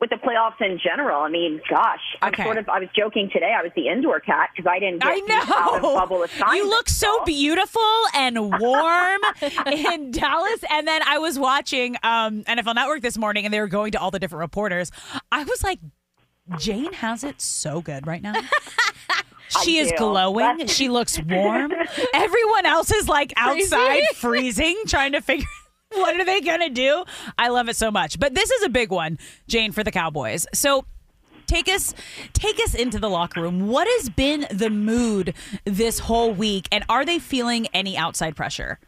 Speaker 16: with the playoffs in general. I mean, gosh, I'm
Speaker 3: Okay.
Speaker 16: sort of. I was joking today. I was the indoor cat because I didn't get
Speaker 3: I
Speaker 16: the out of
Speaker 3: know.
Speaker 16: bubble.
Speaker 3: You look so beautiful and warm in Dallas. And then I was watching um, NFL Network this morning and they were going to all the different reporters. I was like, Jane has it so good right now. She is
Speaker 16: do.
Speaker 3: glowing.
Speaker 16: That's-
Speaker 3: She looks warm. Everyone else is like outside freezing, trying to figure what are they gonna do. I love it so much. But this is a big one, Jane, for the Cowboys. So take us take us into the locker room. What has been the mood this whole week, and are they feeling any outside pressure?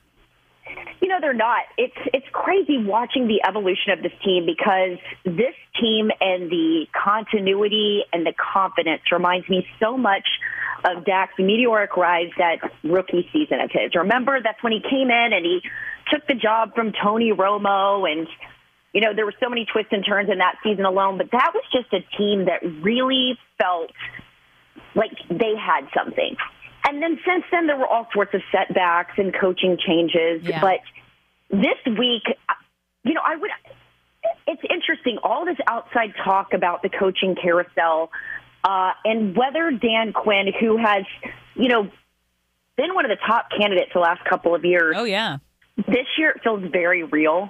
Speaker 16: You know, they're not. It's it's crazy watching the evolution of this team because this team and the continuity and the confidence reminds me so much of Dak's meteoric rise that rookie season of his. Remember, that's when he came in and he took the job from Tony Romo and you know, there were so many twists and turns in that season alone, but that was just a team that really felt like they had something. And then since then, there were all sorts of setbacks and coaching changes.
Speaker 17: Yeah.
Speaker 16: But this week, you know, I would. It's interesting all this outside talk about the coaching carousel uh, and whether Dan Quinn, who has, you know, been one of the top candidates the last couple of years.
Speaker 3: Oh yeah.
Speaker 16: This year it feels very real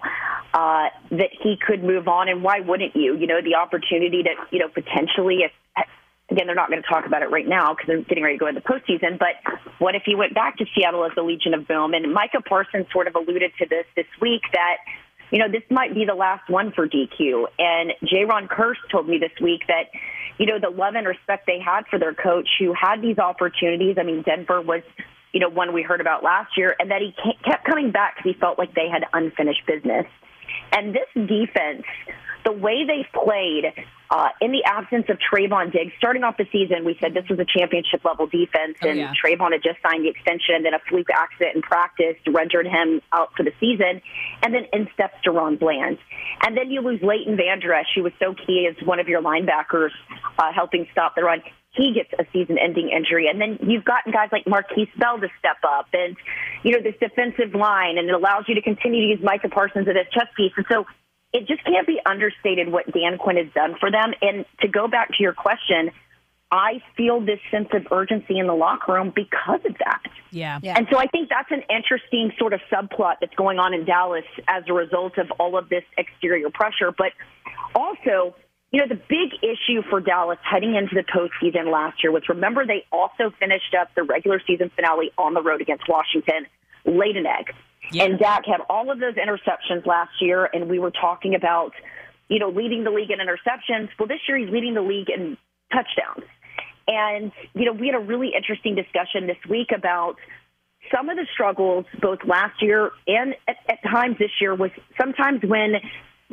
Speaker 16: uh, that he could move on, and why wouldn't you? You know, the opportunity to, you know, potentially if again, they're not going to talk about it right now because they're getting ready to go into the postseason. But what if he went back to Seattle as the Legion of Boom? And Micah Parsons sort of alluded to this this week that you know, this might be the last one for DQ. And Jayron Kearse told me this week that, you know, the love and respect they had for their coach who had these opportunities. I mean, Denver was, you know, one we heard about last year, and that he kept coming back because he felt like they had unfinished business. And this defense, the way they played uh, in the absence of Trevon Diggs, starting off the season, we said this was a championship level defense,
Speaker 3: Oh,
Speaker 16: and
Speaker 3: yeah.
Speaker 16: Trevon had just signed the extension, and then a fluke accident in practice rendered him out for the season. And then in steps DaRon Bland. And then you lose Leighton Vander Esch, who was so key as one of your linebackers, uh, helping stop the run. He gets a season-ending injury, and then you've gotten guys like Markquese Bell to step up, and you know this defensive line, and it allows you to continue to use Micah Parsons as a chess piece. And so it just can't be understated what Dan Quinn has done for them. And to go back to your question, I feel this sense of urgency in the locker room because of that.
Speaker 3: Yeah.
Speaker 16: And so I think that's an interesting sort of subplot that's going on in Dallas as a result of all of this exterior pressure. But also, you know, the big issue for Dallas heading into the postseason last year was remember they also finished up the regular season finale on the road against Washington, laid an egg. And Dak had all of those interceptions last year, and we were talking about, you know, leading the league in interceptions. Well, this year he's leading the league in touchdowns. And, you know, we had a really interesting discussion this week about some of the struggles both last year and at, at times this year was sometimes when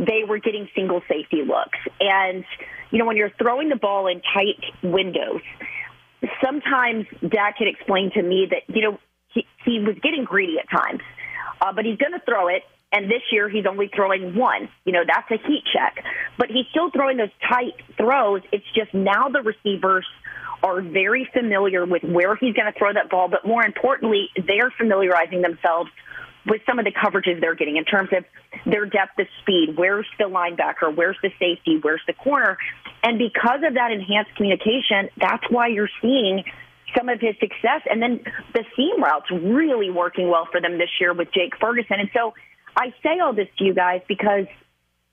Speaker 16: they were getting single safety looks. And, you know, when you're throwing the ball in tight windows, sometimes Dak had explained to me that, you know, he, he was getting greedy at times, uh, but he's going to throw it. And this year he's only throwing one. You know, that's a heat check. But he's still throwing those tight throws. It's just now the receivers are very familiar with where he's going to throw that ball, but more importantly, they're familiarizing themselves with some of the coverages they're getting in terms of their depth of speed. Where's the linebacker? Where's the safety? Where's the corner? And because of that enhanced communication, that's why you're seeing some of his success. And then the seam routes really working well for them this year with Jake Ferguson. And so I say all this to you guys because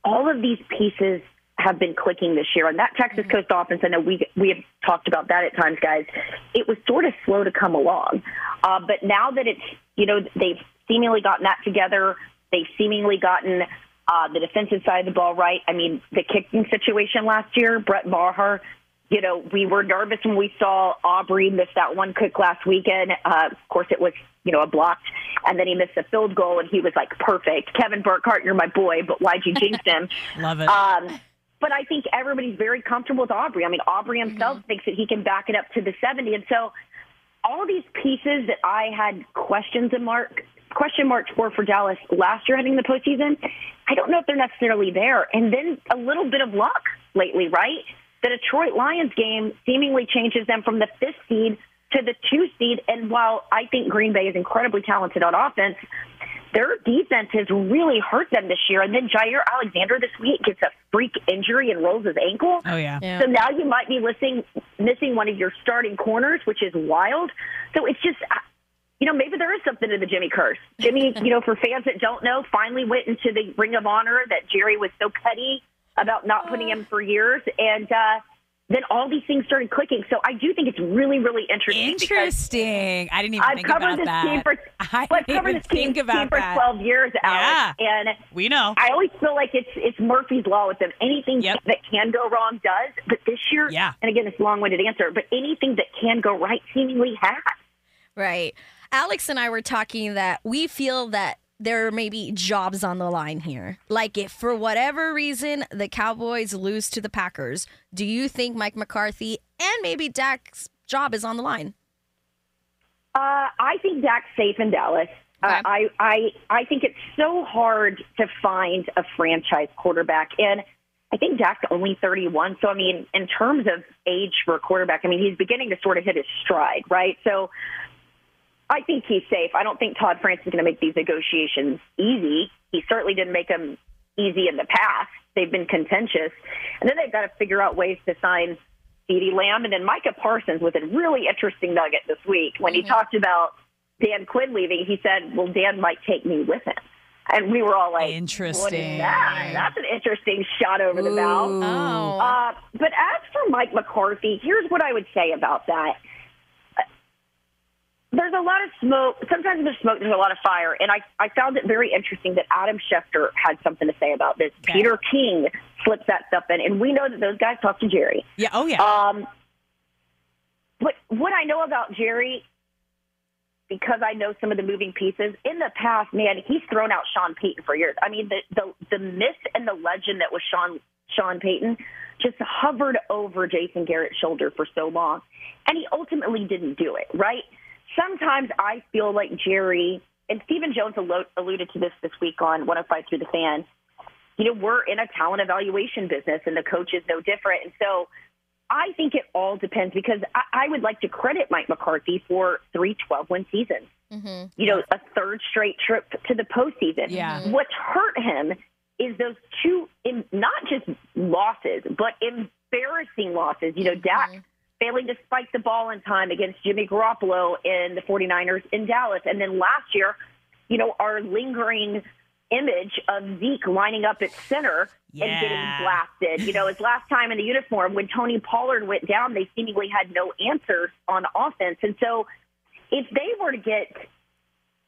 Speaker 16: all of these pieces have been clicking this year. And that Texas Coast offense, I know we we have talked about that at times, guys. It was sort of slow to come along, uh, but now that it's you know they've seemingly gotten that together, they've seemingly gotten uh, the defensive side of the ball right. I mean, the kicking situation last year, Brett Maher. You know, we were nervous when we saw Aubrey miss that one kick last weekend. Uh, of course, it was you know a blocked, and then he missed a field goal, and he was like perfect. Kevin Burkhardt, you're my boy, but why'd you jinx him?
Speaker 3: Love it.
Speaker 16: Um, but I think everybody's very comfortable with Aubrey. I mean, Aubrey himself thinks that he can back it up to the 70. And so all these pieces that I had questions and mark question marks for for Dallas last year heading the postseason, I don't know if they're necessarily there. And then a little bit of luck lately, right? The Detroit Lions game seemingly changes them from the fifth seed to the two seed. And while I think Green Bay is incredibly talented on offense, their defense has really hurt them this year. And then Jaire Alexander this week gets a freak injury and rolls his ankle.
Speaker 3: Oh, yeah.
Speaker 16: So now you might be missing missing one of your starting corners, which is wild. So it's just, you know, maybe there is something to the Jimmy curse. Jimmy, you know, for fans that don't know, finally went into the Ring of Honor that Jerry was so petty about not putting him for years, and uh, then all these things started clicking. So I do think it's really, really interesting.
Speaker 3: Interesting. I didn't even
Speaker 16: I've
Speaker 3: think
Speaker 16: covered
Speaker 3: about
Speaker 16: this
Speaker 3: that.
Speaker 16: team for
Speaker 3: I
Speaker 16: well, I've covered this team, team for twelve years, Alex, and
Speaker 3: we know.
Speaker 16: I always feel like it's it's Murphy's law with them. Anything that can go wrong does, but this year,
Speaker 3: Yeah.
Speaker 16: And again, it's a long-winded answer, but anything that can go right seemingly has.
Speaker 4: Right. Alex and I were talking that we feel that there may be jobs on the line here. Like if for whatever reason the Cowboys lose to the Packers, do you think Mike McCarthy and maybe Dak's job is on the line?
Speaker 16: Uh, I think Dak's safe in Dallas. Uh, I, I, I think it's so hard to find a franchise quarterback. And I think Dak's only 31. So, I mean, in terms of age for a quarterback, I mean, he's beginning to sort of hit his stride, right? So I think he's safe. I don't think Todd France is going to make these negotiations easy. He certainly didn't make them easy in the past. They've been contentious. And then they've got to figure out ways to sign CeeDee Lamb. And then Micah Parsons with a really interesting nugget this week when he talked about Dan Quinn leaving. He said, well, Dan might take me with him. And we were all like,
Speaker 3: Interesting.
Speaker 16: What is that? That's an interesting shot over the bow.
Speaker 4: Oh.
Speaker 16: Uh, but as for Mike McCarthy, here's what I would say about that. There's a lot of smoke. Sometimes there's smoke, there's a lot of fire. And I, I found it very interesting that Adam Schefter had something to say about this. Peter King slips that stuff in. And we know that those guys talk to Jerry.
Speaker 3: Yeah. Oh, yeah.
Speaker 16: Um, but what I know about Jerry, because I know some of the moving pieces in the past, man, he's thrown out Sean Payton for years. I mean, the the the myth and the legend that was Sean Sean Payton just hovered over Jason Garrett's shoulder for so long, and he ultimately didn't do it. Right? Sometimes I feel like Jerry and Stephen Jones alluded to this this week on 105 through the fan. You know, we're in a talent evaluation business, and the coach is no different, and so. I think it all depends because I, I would like to credit Mike McCarthy for three 12 win seasons.
Speaker 4: Mm-hmm.
Speaker 16: You know, a third straight trip to the postseason.
Speaker 3: Yeah.
Speaker 16: What's hurt him is those two, not just losses, but embarrassing losses. You know, Dak failing to spike the ball in time against Jimmy Garoppolo and the 49ers in Dallas. And then last year, you know, our lingering image of Zeke lining up at center and getting blasted. You know, his last time in the uniform when Tony Pollard went down, they seemingly had no answers on offense. And so if they were to get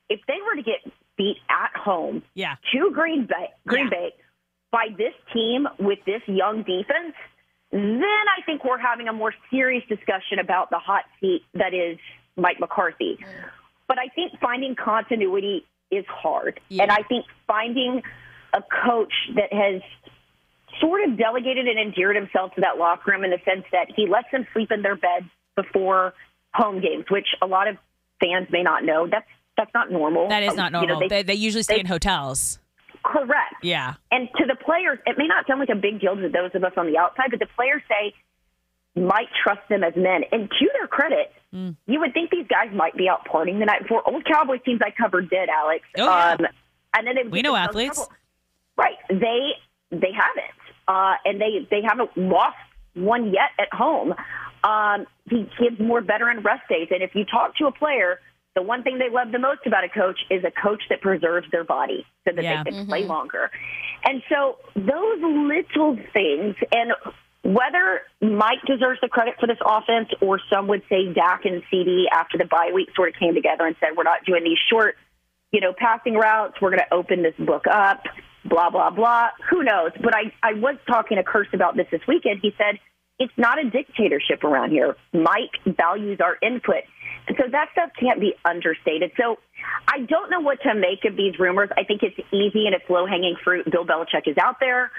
Speaker 16: if they were to get beat at home
Speaker 3: yeah.
Speaker 16: to Green Bay Green Bay by this team with this young defense, then I think we're having a more serious discussion about the hot seat that is Mike McCarthy. But I think finding continuity is hard. And I think finding a coach that has sort of delegated and endeared himself to that locker room in the sense that he lets them sleep in their beds before home games, which a lot of fans may not know. That's that's not normal.
Speaker 3: That is not
Speaker 16: Um, you know,
Speaker 3: normal. they, they usually stay in hotels.
Speaker 16: Correct.
Speaker 3: Yeah.
Speaker 16: And to the players, it may not sound like a big deal to those of us on the outside, but the players say might trust them as men. And to their credit,
Speaker 3: Mm.
Speaker 16: you would think these guys might be out partying the night before. Old Cowboys teams I covered did, Alex.
Speaker 3: Oh, yeah.
Speaker 16: um, and then
Speaker 3: We know athletes.
Speaker 16: trouble. Right. They they haven't, uh, and they they haven't lost one yet at home. Um, he gives more veteran rest days, and if you talk to a player, the one thing they love the most about a coach is a coach that preserves their body so that
Speaker 3: Yeah.
Speaker 16: they can
Speaker 3: Mhm.
Speaker 16: play longer. And so those little things, and whether Mike deserves the credit for this offense, or some would say Dak and CeeDee after the bye week sort of came together and said, "We're not doing these short." you know, passing routes. We're going to open this book up, blah, blah, blah. Who knows? But I, I was talking to Kearse about this this weekend. He said, it's not a dictatorship around here. Mike values our input. So that stuff can't be understated. So I don't know what to make of these rumors. I think it's easy and it's low hanging fruit. Bill Belichick is out there.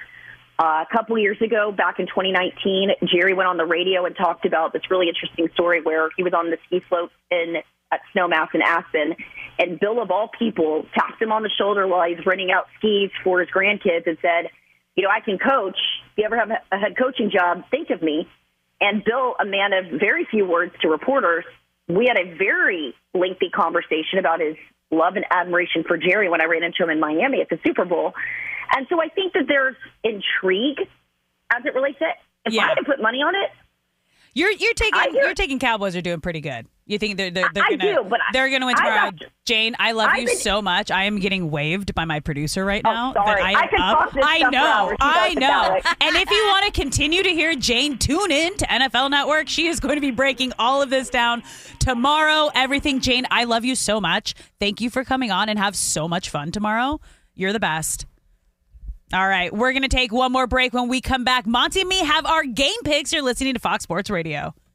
Speaker 16: Uh, a couple of years ago, back in 2019, Jerry went on the radio and talked about this really interesting story where he was on the ski slope in at Snowmass in Aspen, and Bill of all people tapped him on the shoulder while he's renting out skis for his grandkids and said, "You know, I can coach. If you ever have a head coaching job, think of me." And Bill, a man of very few words to reporters, we had a very lengthy conversation about his love and admiration for Jerry when I ran into him in Miami at the Super Bowl. And so I think that there's intrigue as it relates to it. If I had to put money on it,
Speaker 3: You're you're taking
Speaker 16: I
Speaker 3: you're taking Cowboys are doing pretty good. You think they're they're, they're
Speaker 16: I
Speaker 3: gonna
Speaker 16: do, but I-
Speaker 3: they're gonna win
Speaker 16: I
Speaker 3: tomorrow?
Speaker 16: got-
Speaker 3: Jane, I love
Speaker 16: I've
Speaker 3: you
Speaker 16: been-
Speaker 3: so much. I am getting waved by my producer right oh, now.
Speaker 16: sorry.
Speaker 3: I,
Speaker 16: I could
Speaker 3: up.
Speaker 16: talk this
Speaker 3: I
Speaker 16: stuff
Speaker 3: know. I know.
Speaker 16: know
Speaker 3: and if you want to continue to hear Jane, tune in to NFL Network. She is going to be breaking all of this down tomorrow. Everything, Jane. I love you so much. Thank you for coming on and have so much fun tomorrow. You're the best. All right, we're going to take one more break. When we come back, Monse and me have our game picks. You're listening to Fox Sports Radio.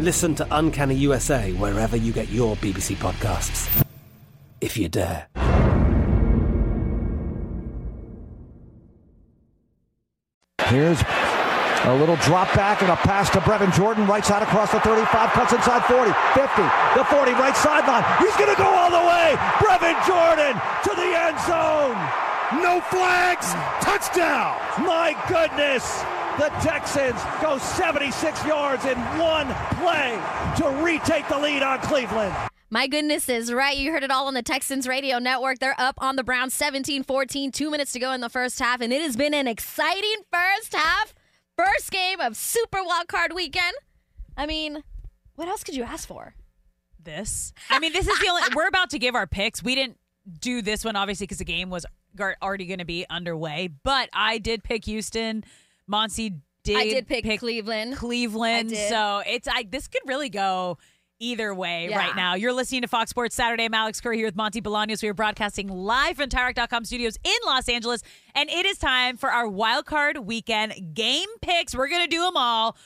Speaker 8: Listen to Uncanny USA wherever you get your BBC podcasts, if you dare.
Speaker 14: Here's a little drop back and a pass to Brevin Jordan, right side across the 35, cuts inside 40, 50, the 40, right sideline. He's going to go all the way. Brevin Jordan to the end zone. No flags. Touchdown. My goodness. The Texans go 76 yards in one play to retake the lead on Cleveland.
Speaker 4: My goodness is right. You heard it all on the Texans radio network. They're up on the Browns 17 14, two minutes to go in the first half, and it has been an exciting first half. First game of Super Wild Card weekend. I mean, what else could you ask for?
Speaker 3: This. I mean, this is the only. We're about to give our picks. We didn't do this one obviously because the game was already going to be underway, but I did pick Houston. Monse did.
Speaker 4: I did pick Cleveland.
Speaker 3: Cleveland.
Speaker 4: I did.
Speaker 3: So it's like this could really go either way
Speaker 4: Yeah.
Speaker 3: right now. You're listening to Fox Sports Saturday. I'm Alex Curry here with Monse Bolaños. We are broadcasting live from TireRack.com studios in Los Angeles, and it is time for our wild card weekend game picks. We're gonna do them all.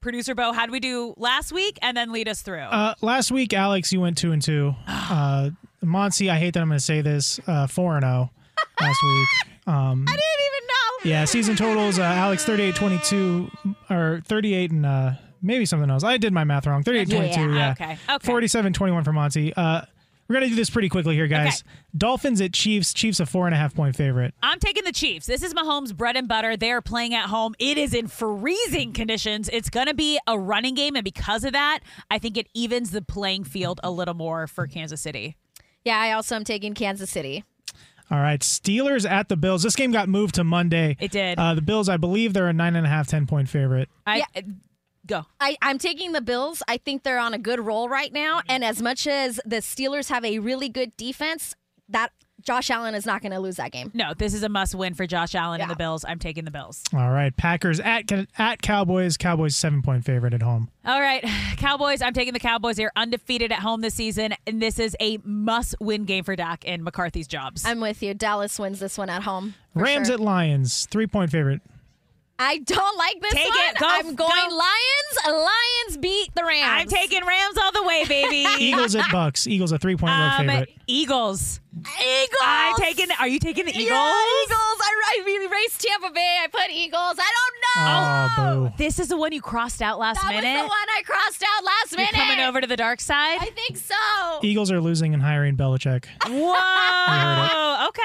Speaker 3: Producer Bo, how did we do last week? And then lead us through.
Speaker 15: Uh, last week, Alex, you went two and two. Uh, Monse, I hate that I'm going to say this, uh, four and zero last week. Um, I
Speaker 4: didn't even know.
Speaker 15: Yeah, season totals. Uh, Alex thirty-eight twenty-two or 38 and uh, maybe something else. I did my math wrong. 38 22.
Speaker 3: Yeah,
Speaker 15: Yeah.
Speaker 3: okay, okay.
Speaker 15: 47 21 for Monse. Uh, we're going to do this pretty quickly here, guys. Okay. Dolphins at Chiefs. Chiefs a four and a half point favorite.
Speaker 3: I'm taking the Chiefs. This is Mahomes' bread and butter. They are playing at home. It is in freezing conditions. It's going to be a running game, and because of that, I think it evens the playing field a little more for Kansas City.
Speaker 4: Yeah, I also am taking Kansas City.
Speaker 15: All right, Steelers at the Bills. This game got moved to Monday.
Speaker 3: It did.
Speaker 15: Uh, the Bills, I believe, they're a nine and a half, ten point favorite.
Speaker 3: I go.
Speaker 4: I, I'm taking the Bills. I think they're on a good roll right now. And as much as the Steelers have a really good defense, that Josh Allen is not going to lose that game.
Speaker 3: No, this is a must win for Josh Allen and the Bills. I'm taking the Bills.
Speaker 15: All right, Packers at at Cowboys. Cowboys seven point favorite at home.
Speaker 3: All right, Cowboys. I'm taking the Cowboys. They're undefeated at home this season, and this is a must win game for Dak and McCarthy's jobs.
Speaker 4: I'm with you. Dallas wins this one at home.
Speaker 15: Rams
Speaker 4: sure.
Speaker 15: at Lions three point favorite.
Speaker 4: I don't like this
Speaker 3: Take
Speaker 4: one.
Speaker 3: it. Go,
Speaker 4: I'm going
Speaker 3: go.
Speaker 4: Lions. Lions beat the Rams.
Speaker 3: I'm taking Rams all the way, baby.
Speaker 15: Eagles at Bucks. Eagles a three point road
Speaker 3: Um,
Speaker 15: favorite.
Speaker 3: Eagles.
Speaker 4: Eagles.
Speaker 3: I'm taking. Are you taking the Eagles?
Speaker 4: Yeah, Eagles. I, I erased Tampa Bay. I put Eagles. I don't know.
Speaker 15: Oh, boo.
Speaker 3: This is the one you crossed out last
Speaker 4: that
Speaker 3: minute.
Speaker 4: was the one I crossed out last
Speaker 3: You're
Speaker 4: minute.
Speaker 3: coming over to the dark side.
Speaker 4: I think so.
Speaker 15: Eagles are losing and hiring Belichick.
Speaker 3: Whoa. okay.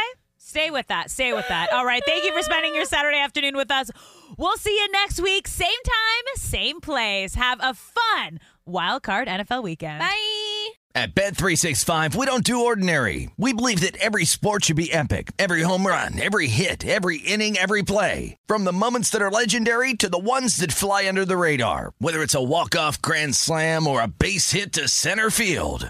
Speaker 3: Stay with that. Stay with that. All right. Thank you for spending your Saturday afternoon with us. We'll see you next week. Same time, same place. Have a fun wild card NFL weekend.
Speaker 4: Bye.
Speaker 18: At Bet365, we don't do ordinary. We believe that every sport should be epic. Every home run, every hit, every inning, every play. From the moments that are legendary to the ones that fly under the radar. Whether it's a walk-off grand slam or a base hit to center field.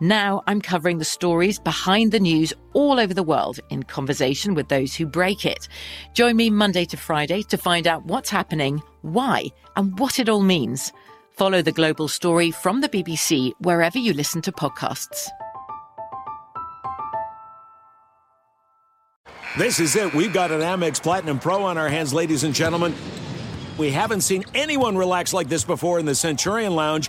Speaker 19: Now I'm covering the stories behind the news all over the world in conversation with those who break it. Join me Monday to Friday to find out what's happening, why, and what it all means. Follow The Global Story from the BBC wherever you listen to podcasts.
Speaker 20: This is it. We've got an Amex Platinum Pro on our hands, ladies and gentlemen. We haven't seen anyone relax like this before in the Centurion Lounge.